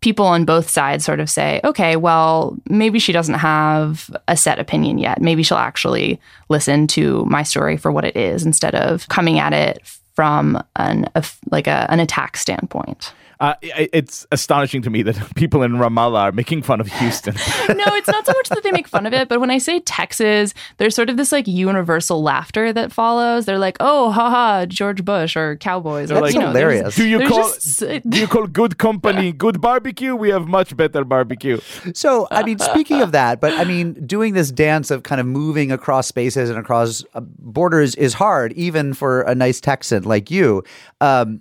[SPEAKER 11] people on both sides sort of say, okay, well, maybe she doesn't have a set opinion yet. Maybe she'll actually listen to my story for what it is instead of coming at it from an a, like a, an attack standpoint.
[SPEAKER 2] Uh, it's astonishing to me that (laughs) people in Ramallah are making fun of Houston. (laughs)
[SPEAKER 11] no, it's not so much that they make fun of it, but when I say Texas, there's sort of this like universal laughter that follows. They're like, "Oh, haha, George Bush or Cowboys."
[SPEAKER 1] That's
[SPEAKER 11] like, you know,
[SPEAKER 1] hilarious.
[SPEAKER 2] Do you call
[SPEAKER 11] just-
[SPEAKER 2] do you call good company good barbecue? We have much better barbecue.
[SPEAKER 1] So, I mean, speaking of that, but I mean, doing this dance of kind of moving across spaces and across uh, borders is hard, even for a nice Texan like you. Um,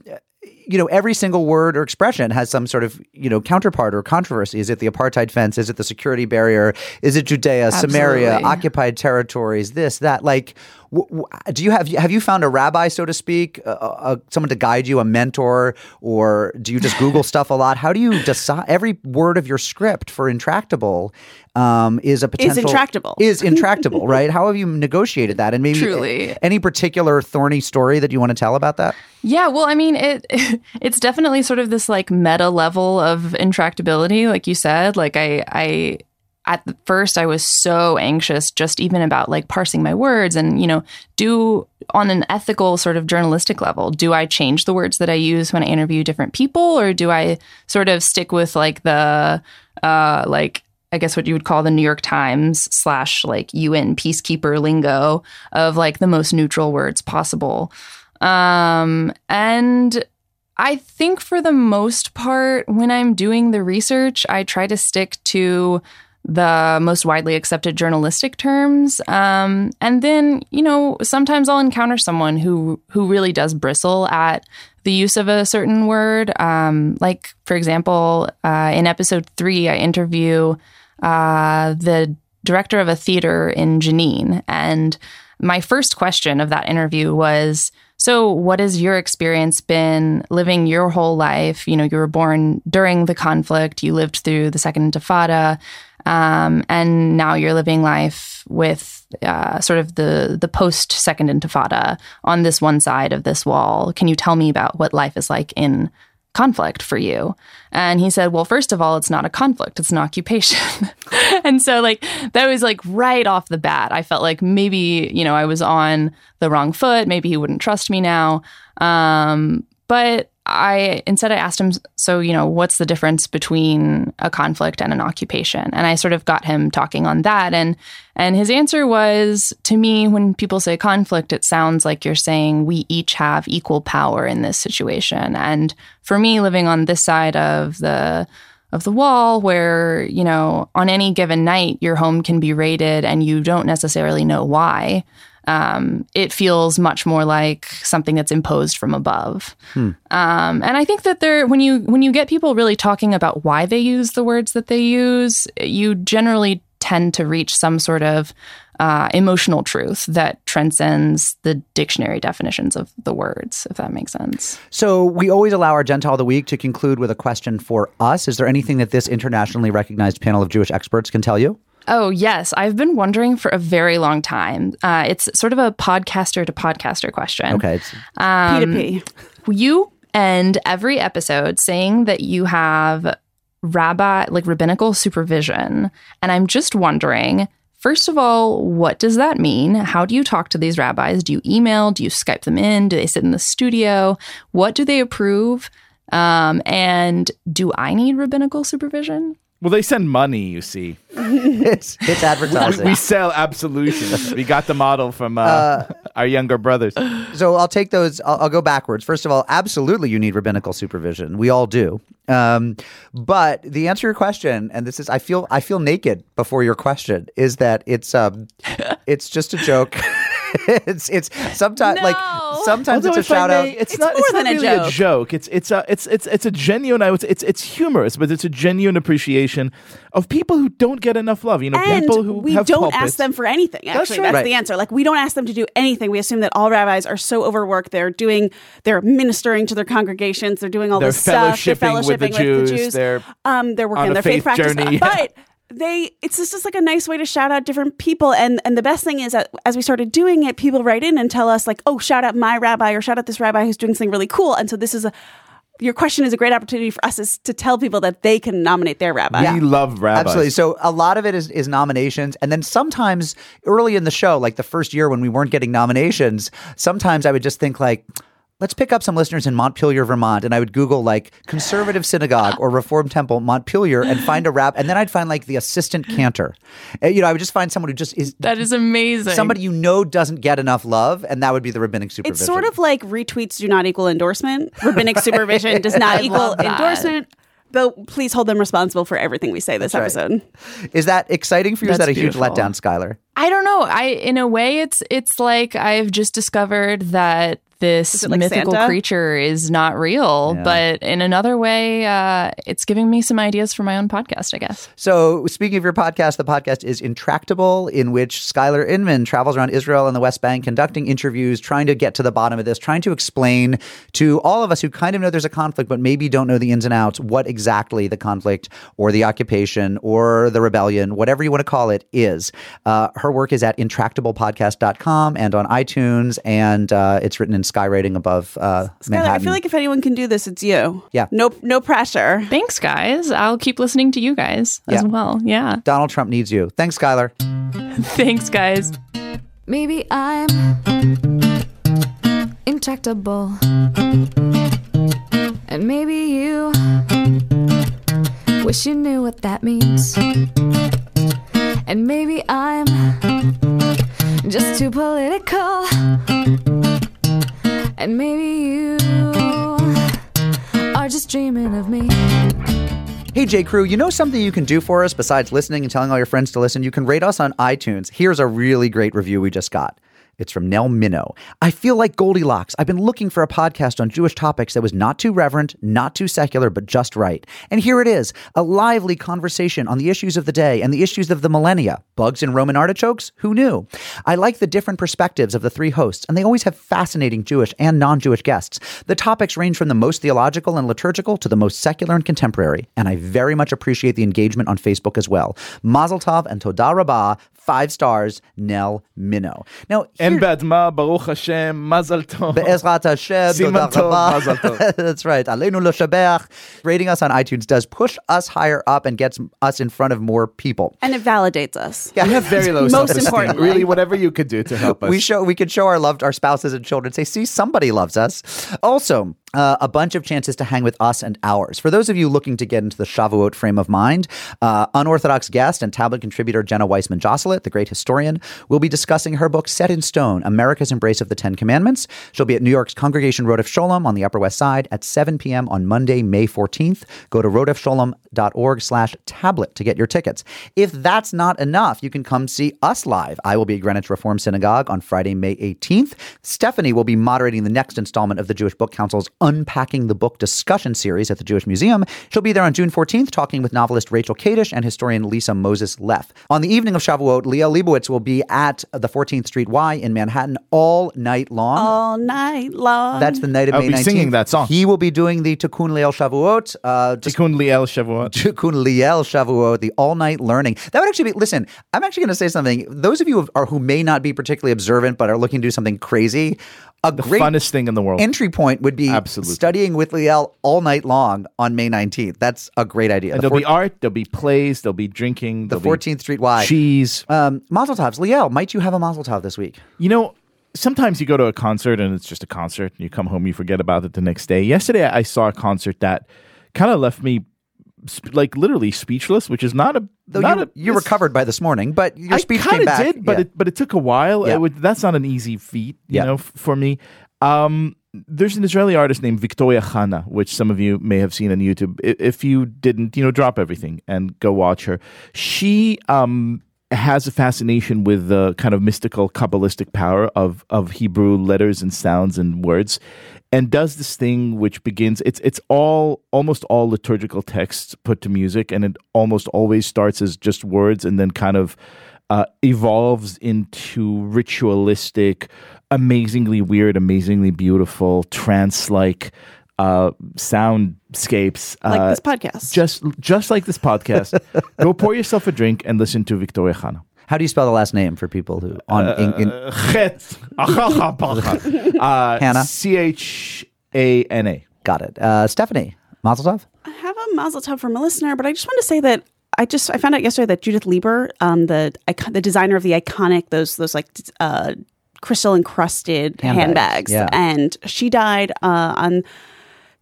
[SPEAKER 1] you know, every single word or expression has some sort of, you know, counterpart or controversy. Is it the apartheid fence? Is it the security barrier? Is it Judea, Samaria,
[SPEAKER 11] Absolutely.
[SPEAKER 1] occupied territories? This, that. Like, w- w- do you have have you found a rabbi, so to speak, uh, uh, someone to guide you, a mentor, or do you just (laughs) Google stuff a lot? How do you decide every word of your script for intractable? Um, is a potential Is
[SPEAKER 3] intractable.
[SPEAKER 1] is intractable, (laughs) right? How have you negotiated that? And maybe
[SPEAKER 11] Truly.
[SPEAKER 1] any particular thorny story that you want to tell about that?
[SPEAKER 11] Yeah, well, I mean, it (laughs) (laughs) it's definitely sort of this like meta level of intractability, like you said. Like I, I at first I was so anxious, just even about like parsing my words, and you know, do on an ethical sort of journalistic level, do I change the words that I use when I interview different people, or do I sort of stick with like the uh, like I guess what you would call the New York Times slash like UN peacekeeper lingo of like the most neutral words possible. Um, and I think for the most part, when I'm doing the research, I try to stick to the most widely accepted journalistic terms. Um, and then, you know, sometimes I'll encounter someone who who really does bristle at the use of a certain word. Um, like, for example, uh, in episode three, I interview uh, the director of a theater in Jenin, and my first question of that interview was so what has your experience been living your whole life? You know you were born during the conflict you lived through the second intifada um, and now you're living life with uh, sort of the the post second intifada on this one side of this wall. Can you tell me about what life is like in conflict for you? And he said, Well, first of all, it's not a conflict, it's an occupation. (laughs) and so, like, that was like right off the bat. I felt like maybe, you know, I was on the wrong foot. Maybe he wouldn't trust me now. Um, but I instead I asked him, so you know, what's the difference between a conflict and an occupation? And I sort of got him talking on that, and and his answer was to me, when people say conflict, it sounds like you're saying we each have equal power in this situation. And for me, living on this side of the of the wall, where you know, on any given night, your home can be raided, and you don't necessarily know why um, it feels much more like something that's imposed from above. Um, and I think that there, when you when you get people really talking about why they use the words that they use, you generally tend to reach some sort of uh, emotional truth that transcends the dictionary definitions of the words, if that makes sense.
[SPEAKER 1] So we always allow our Gentile of the week to conclude with a question for us. Is there anything that this internationally recognized panel of Jewish experts can tell you?
[SPEAKER 11] Oh, yes. I've been wondering for a very long time. Uh, it's sort of a podcaster to podcaster question.
[SPEAKER 1] Okay. It's,
[SPEAKER 11] Um,
[SPEAKER 3] P2P.
[SPEAKER 11] You end every episode saying that you have rabbi, like rabbinical supervision. And I'm just wondering, first of all, what does that mean? How do you talk to these rabbis? Do you email? Do you Skype them in? Do they sit in the studio? What do they approve? Um, and do I need rabbinical supervision?
[SPEAKER 2] Well, they send money, you see.
[SPEAKER 1] it's, it's advertising.
[SPEAKER 2] We sell absolution. we got the model from uh, our younger brothers.
[SPEAKER 1] So I'll take those. I'll, I'll go backwards. First of all, absolutely, you need rabbinical supervision. We all do. Um, but the answer to your question, and this is, I feel, I feel naked before your question, is that it's, um, (laughs) it's just a joke. (laughs) it's, it's sometimes like sometimes
[SPEAKER 2] Although
[SPEAKER 1] it's a shout
[SPEAKER 2] may,
[SPEAKER 1] out.
[SPEAKER 2] It's, not. it's not really a joke. It's it's a it's it's it's a genuine. I would say it's it's humorous, but it's a genuine appreciation of people who don't get enough love. You know,
[SPEAKER 3] and
[SPEAKER 2] people who
[SPEAKER 3] we don't
[SPEAKER 2] pulpits.
[SPEAKER 3] ask them for anything.
[SPEAKER 2] That's
[SPEAKER 3] Actually, that's,
[SPEAKER 2] Right.
[SPEAKER 3] the answer. Like we don't ask them to do anything. We assume that all rabbis are so overworked. They're doing, they're ministering to their congregations. They're doing all
[SPEAKER 2] They're
[SPEAKER 3] this stuff. They're
[SPEAKER 2] fellowshipping with the
[SPEAKER 3] fellowshipping
[SPEAKER 2] Jews. They're
[SPEAKER 3] um, they're working
[SPEAKER 2] on
[SPEAKER 3] on their faith,
[SPEAKER 2] faith
[SPEAKER 3] practice.
[SPEAKER 2] journey.
[SPEAKER 3] But they, it's just, just like a nice way to shout out different people. And and the best thing is that as we started doing it, people write in and tell us like, oh, shout out my rabbi or shout out this rabbi who's doing something really cool. And so this is a your question is a great opportunity for us is to tell people that they can nominate their rabbi.
[SPEAKER 2] We love rabbis.
[SPEAKER 1] Absolutely. So a lot of it is, is nominations. And then sometimes early in the show, like the first year when we weren't getting nominations, sometimes I would just think like, let's pick up some listeners in Montpelier, Vermont. And I would Google like conservative synagogue or reform temple, Montpelier, and find a rap. And then I'd find like the assistant cantor. And, you know, I would just find someone who just is
[SPEAKER 11] That is amazing.
[SPEAKER 1] somebody you know doesn't get enough love. And that would be the rabbinic supervision.
[SPEAKER 3] It's sort of like retweets do not equal endorsement. Rabbinic supervision (laughs) does not
[SPEAKER 11] I
[SPEAKER 3] equal endorsement. But please hold them responsible for everything we say this
[SPEAKER 1] That's right.
[SPEAKER 3] episode.
[SPEAKER 1] Is that exciting for you? Is that a huge letdown, Skylar?
[SPEAKER 11] I don't know. I in a way it's it's like I've just discovered that this
[SPEAKER 3] like
[SPEAKER 11] mythical
[SPEAKER 3] Santa?
[SPEAKER 11] creature is not real,
[SPEAKER 1] Yeah.
[SPEAKER 11] but in another way uh, it's giving me some ideas for my own podcast, I guess.
[SPEAKER 1] So, speaking of your podcast, the podcast is Intractable, in which Skylar Inman travels around Israel and the West Bank conducting interviews, trying to get to the bottom of this, trying to explain to all of us who kind of know there's a conflict, but maybe don't know the ins and outs, what exactly the conflict or the occupation or the rebellion, whatever you want to call it, is. Uh, her work is at intractablepodcast.com and on iTunes, and uh, it's written in skywriting above uh,
[SPEAKER 3] Skylar,
[SPEAKER 1] Manhattan.
[SPEAKER 3] I feel like if anyone can do this, it's you.
[SPEAKER 1] Yeah.
[SPEAKER 3] No no pressure.
[SPEAKER 11] Thanks, guys. I'll keep listening to you guys as well. Yeah.
[SPEAKER 1] Donald Trump needs you. Thanks, Skylar. (laughs)
[SPEAKER 11] Thanks, guys.
[SPEAKER 12] Maybe I'm intractable. And maybe you wish you knew what that means. And maybe I'm just too political. And maybe you are just dreaming of me.
[SPEAKER 1] Hey, J. Crew, you know something you can do for us besides listening and telling all your friends to listen? You can rate us on iTunes. Here's a really great review we just got. It's from Nell Minow. I feel like Goldilocks. I've been looking for a podcast on Jewish topics that was not too reverent, not too secular, but just right. And here it is a lively conversation on the issues of the day and the issues of the millennia. Bugs and Roman artichokes? Who knew? I like the different perspectives of the three hosts, and they always have fascinating Jewish and non Jewish guests. The topics range from the most theological and liturgical to the most secular and contemporary, and I very much appreciate the engagement on Facebook as well. Mazel Tov and Toda Rabbah, five stars, Nell Minow. Now,
[SPEAKER 2] En Badma, Baruch Hashem, Mazal Tov.
[SPEAKER 1] Be'ezrat Hashem,
[SPEAKER 2] Siman Tov,
[SPEAKER 1] Rabbah.
[SPEAKER 2] Tov. (laughs)
[SPEAKER 1] That's right. Aleinu L'Shabech. Rating us on iTunes does push us higher up and gets us in front of more people.
[SPEAKER 3] And it validates us. Yeah.
[SPEAKER 2] We have very low
[SPEAKER 3] Most
[SPEAKER 2] self-esteem.
[SPEAKER 3] importantly.
[SPEAKER 2] Really, whatever you could do to help us.
[SPEAKER 1] We show we could show our loved our spouses and children. Say, see, somebody loves us. Also, uh, a bunch of chances to hang with us and ours. For those of you looking to get into the Shavuot frame of mind, uh, unorthodox guest and tablet contributor Jenna Weissman Joselit, the great historian, will be discussing her book Set in Stone: America's Embrace of the Ten Commandments. She'll be at New York's Congregation Rodef Sholom on the Upper West Side at 7 p.m. on Monday, May 14th. Go to rodefsholom.org slash tablet to get your tickets. If that's not enough, you can come see us live. I will be at Greenwich Reform Synagogue on Friday, May 18th. Stephanie will be moderating the next installment of the Jewish Book Council's Unpacking the Book discussion series at the Jewish Museum. She'll be there on June 14th talking with novelist Rachel Kadish and historian Lisa Moses Leff. On the evening of Shavuot, Liel Leibovitz will be at the 14th Street Y in Manhattan all night long.
[SPEAKER 3] All night long.
[SPEAKER 1] That's the night of
[SPEAKER 2] I'll
[SPEAKER 1] May
[SPEAKER 2] be
[SPEAKER 1] 19th.
[SPEAKER 2] singing that song.
[SPEAKER 1] He will be doing the Tikkun Leil Shavuot. Uh,
[SPEAKER 2] Tikkun Leil Shavuot.
[SPEAKER 1] Tikkun Leil Shavuot, the all night learning. That would actually be. Listen, I'm actually going to say something. Those of you who are who may not be particularly observant but are looking to do something crazy, a
[SPEAKER 2] The
[SPEAKER 1] great
[SPEAKER 2] funnest thing in the world.
[SPEAKER 1] entry point would be
[SPEAKER 2] Absolutely.
[SPEAKER 1] studying with Liel all night long on May 19th. That's a great idea.
[SPEAKER 2] and
[SPEAKER 1] The
[SPEAKER 2] there'll be art, there'll be plays, there'll be drinking.
[SPEAKER 1] the 14th Street Y.
[SPEAKER 2] cheese.
[SPEAKER 1] Um, Mazel Tovs. Liel, might you have a Mazel Tov this week?
[SPEAKER 2] You know, sometimes you go to a concert and it's just a concert. You come home, you forget about it the next day. Yesterday, I saw a concert that kind of left me sp- like literally speechless, which is not a
[SPEAKER 1] Though
[SPEAKER 2] not
[SPEAKER 1] you,
[SPEAKER 2] a,
[SPEAKER 1] you recovered by this morning, but your
[SPEAKER 2] I
[SPEAKER 1] speech came back.
[SPEAKER 2] did, but
[SPEAKER 1] Yeah.
[SPEAKER 2] it but it took a while.
[SPEAKER 1] Yeah.
[SPEAKER 2] Would, that's not an easy feat, you
[SPEAKER 1] Yeah.
[SPEAKER 2] know, f- for me. Um, there's an Israeli artist named Victoria Hanna, which some of you may have seen on YouTube. If you didn't, you know, drop everything and go watch her. She um, has a fascination with the kind of mystical kabbalistic power of of Hebrew letters and sounds and words, and does this thing which begins. It's it's all almost all liturgical texts put to music, and it almost always starts as just words, and then kind of uh, evolves into ritualistic, amazingly weird, amazingly beautiful, trance-like uh, soundscapes.
[SPEAKER 3] like
[SPEAKER 2] uh,
[SPEAKER 3] this podcast.
[SPEAKER 2] just just like this podcast. (laughs) Go pour yourself a drink and listen to Victoria Hanna.
[SPEAKER 1] How do you spell the last name for people who on in, in, (laughs)
[SPEAKER 2] Uh, Chet. uh,
[SPEAKER 1] Hannah?
[SPEAKER 2] C H A N A.
[SPEAKER 1] got it? Uh, Stephanie Mazel Tov.
[SPEAKER 3] I have a mazel tov from a listener, but I just want to say that I just I found out yesterday that Judith Leiber, um, the the designer of the iconic those those like uh, crystal encrusted
[SPEAKER 1] Handbags,
[SPEAKER 3] handbags,
[SPEAKER 1] yeah.
[SPEAKER 3] and she died uh, on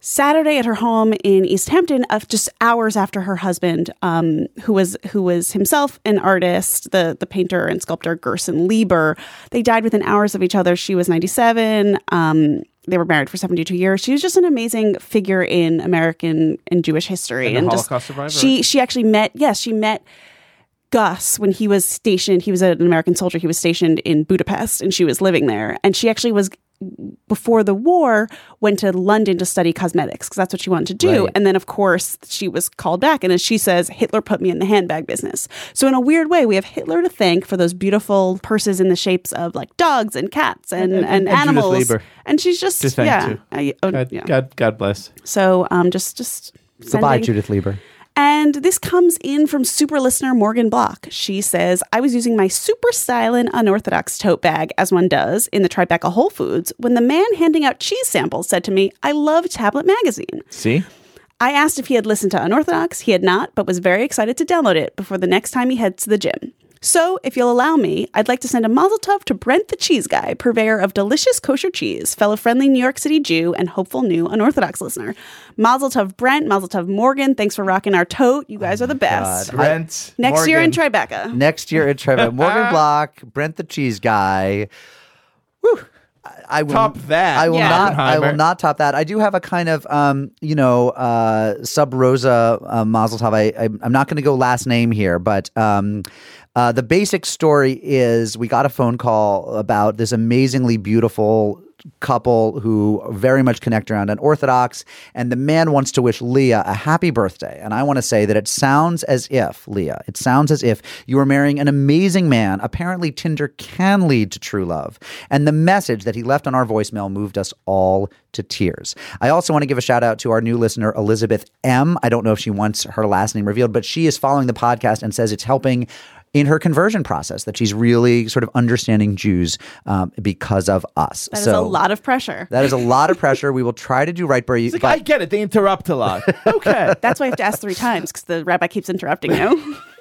[SPEAKER 3] Saturday at her home in East Hampton, of just hours after her husband, um, who was who was himself an artist, the the painter and sculptor Gerson Leiber. They died within hours of each other. She was ninety seven. Um, they were married for seventy two years. She was just an amazing figure in American and Jewish history,
[SPEAKER 2] And a
[SPEAKER 3] just
[SPEAKER 2] Holocaust survivor,
[SPEAKER 3] she she actually met yes she met. Gus, when he was stationed, he was an American soldier. He was stationed in Budapest, and she was living there. And she actually was before the war went to London to study cosmetics because that's what she wanted to do.
[SPEAKER 1] Right.
[SPEAKER 3] And then, of course, she was called back. And as she says, Hitler put me in the handbag business. So, in a weird way, we have Hitler to thank for those beautiful purses in the shapes of like dogs and cats and, and,
[SPEAKER 2] And- and- and
[SPEAKER 3] animals.
[SPEAKER 2] Leiber.
[SPEAKER 3] And she's just,
[SPEAKER 2] To thank
[SPEAKER 3] yeah.
[SPEAKER 2] too.
[SPEAKER 3] I- oh,
[SPEAKER 2] God,
[SPEAKER 3] yeah.
[SPEAKER 2] God, God bless.
[SPEAKER 3] So, um, just, just.
[SPEAKER 1] Goodbye,
[SPEAKER 3] sending-
[SPEAKER 1] Judith Leiber.
[SPEAKER 3] and this comes in from super listener Morgan Block. She says, I was using my super styling unorthodox tote bag, as one does, in the Tribeca Whole Foods when the man handing out cheese samples said to me, I love Tablet Magazine.
[SPEAKER 2] See?
[SPEAKER 3] I asked if he had listened to Unorthodox. He had not, but was very excited to download it before the next time he heads to the gym. So, if you'll allow me, I'd like to send a mazel tov to Brent the Cheese Guy, purveyor of delicious kosher cheese, fellow friendly New York City Jew, and hopeful new unorthodox listener. Mazel tov, Brent. Mazel tov, Morgan. Thanks for rocking our tote. You guys are the best.
[SPEAKER 1] God.
[SPEAKER 2] Brent.
[SPEAKER 3] Next year in Tribeca.
[SPEAKER 1] Next year in Tribeca. (laughs) Morgan Block, Brent the Cheese Guy. Whew. I- I will
[SPEAKER 2] Top that,
[SPEAKER 1] I will
[SPEAKER 3] Yeah.
[SPEAKER 1] not. I will not top that. I do have a kind of, um, you know, uh, sub rosa uh, Mazel Tov. I, I, I'm not going to go last name here, but um, uh, the basic story is we got a phone call about this amazingly beautiful couple who very much connect around unorthodox and the man wants to wish leah a happy birthday. And i want to say that it sounds as if leah it sounds as if you are marrying an amazing man apparently tinder can lead to true love. And the message that he left on our voicemail moved us all to tears. I also want to give a shout out to our new listener elizabeth m. I don't know if she wants her last name revealed but she is following the podcast and says it's helping in her conversion process that she's really sort of understanding Jews um, because of us.
[SPEAKER 3] That is
[SPEAKER 1] so
[SPEAKER 3] a lot of pressure.
[SPEAKER 1] that is a lot of pressure. (laughs) We will try to do right by you.
[SPEAKER 2] Like,
[SPEAKER 1] but
[SPEAKER 2] I get it. They interrupt a lot. Okay. (laughs)
[SPEAKER 3] That's why I have to ask three times because the rabbi keeps interrupting you. (laughs)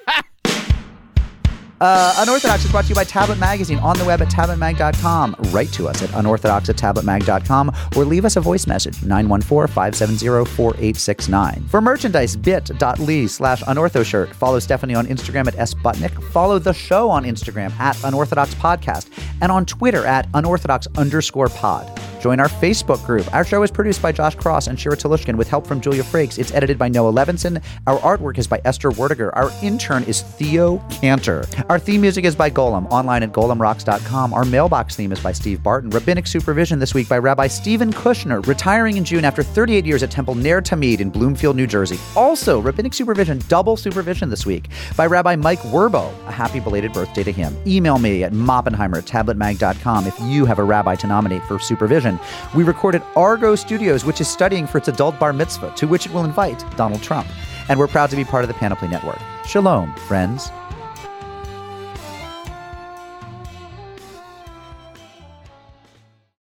[SPEAKER 1] uh, Unorthodox is brought to you by Tablet Magazine on the web at tabletmag.com. Write to us at unorthodox at tabletmag.com or leave us a voice message 914-570-4869. For merchandise, bit.ly slash unorthoshirt. Follow Stephanie on Instagram at sbutnick. Follow the show on Instagram at unorthodox podcast and on Twitter at unorthodox underscore pod. Join our Facebook group. Our show is produced by Josh Cross and Shira Telushkin with help from Julia Frakes. It's edited by Noah Levinson. Our artwork is by Esther Werdiger. Our intern is Theo Cantor. Our theme music is by Golem, online at golemrocks.com. Our mailbox theme is by Steve Barton. Rabbinic supervision this week by Rabbi Stephen Kushner, retiring in June after 38 years at Temple Ner Tamid in Bloomfield, New Jersey. Also, rabbinic supervision, double supervision this week by Rabbi Mike Werbo. A happy belated birthday to him. Email me at moppenheimer at tabletmag.com if you have a rabbi to nominate for supervision. We recorded Argot Studios, which is studying for its adult bar mitzvah, to which it will invite Donald Trump. And we're proud to be part of the Panoply Network. Shalom, friends.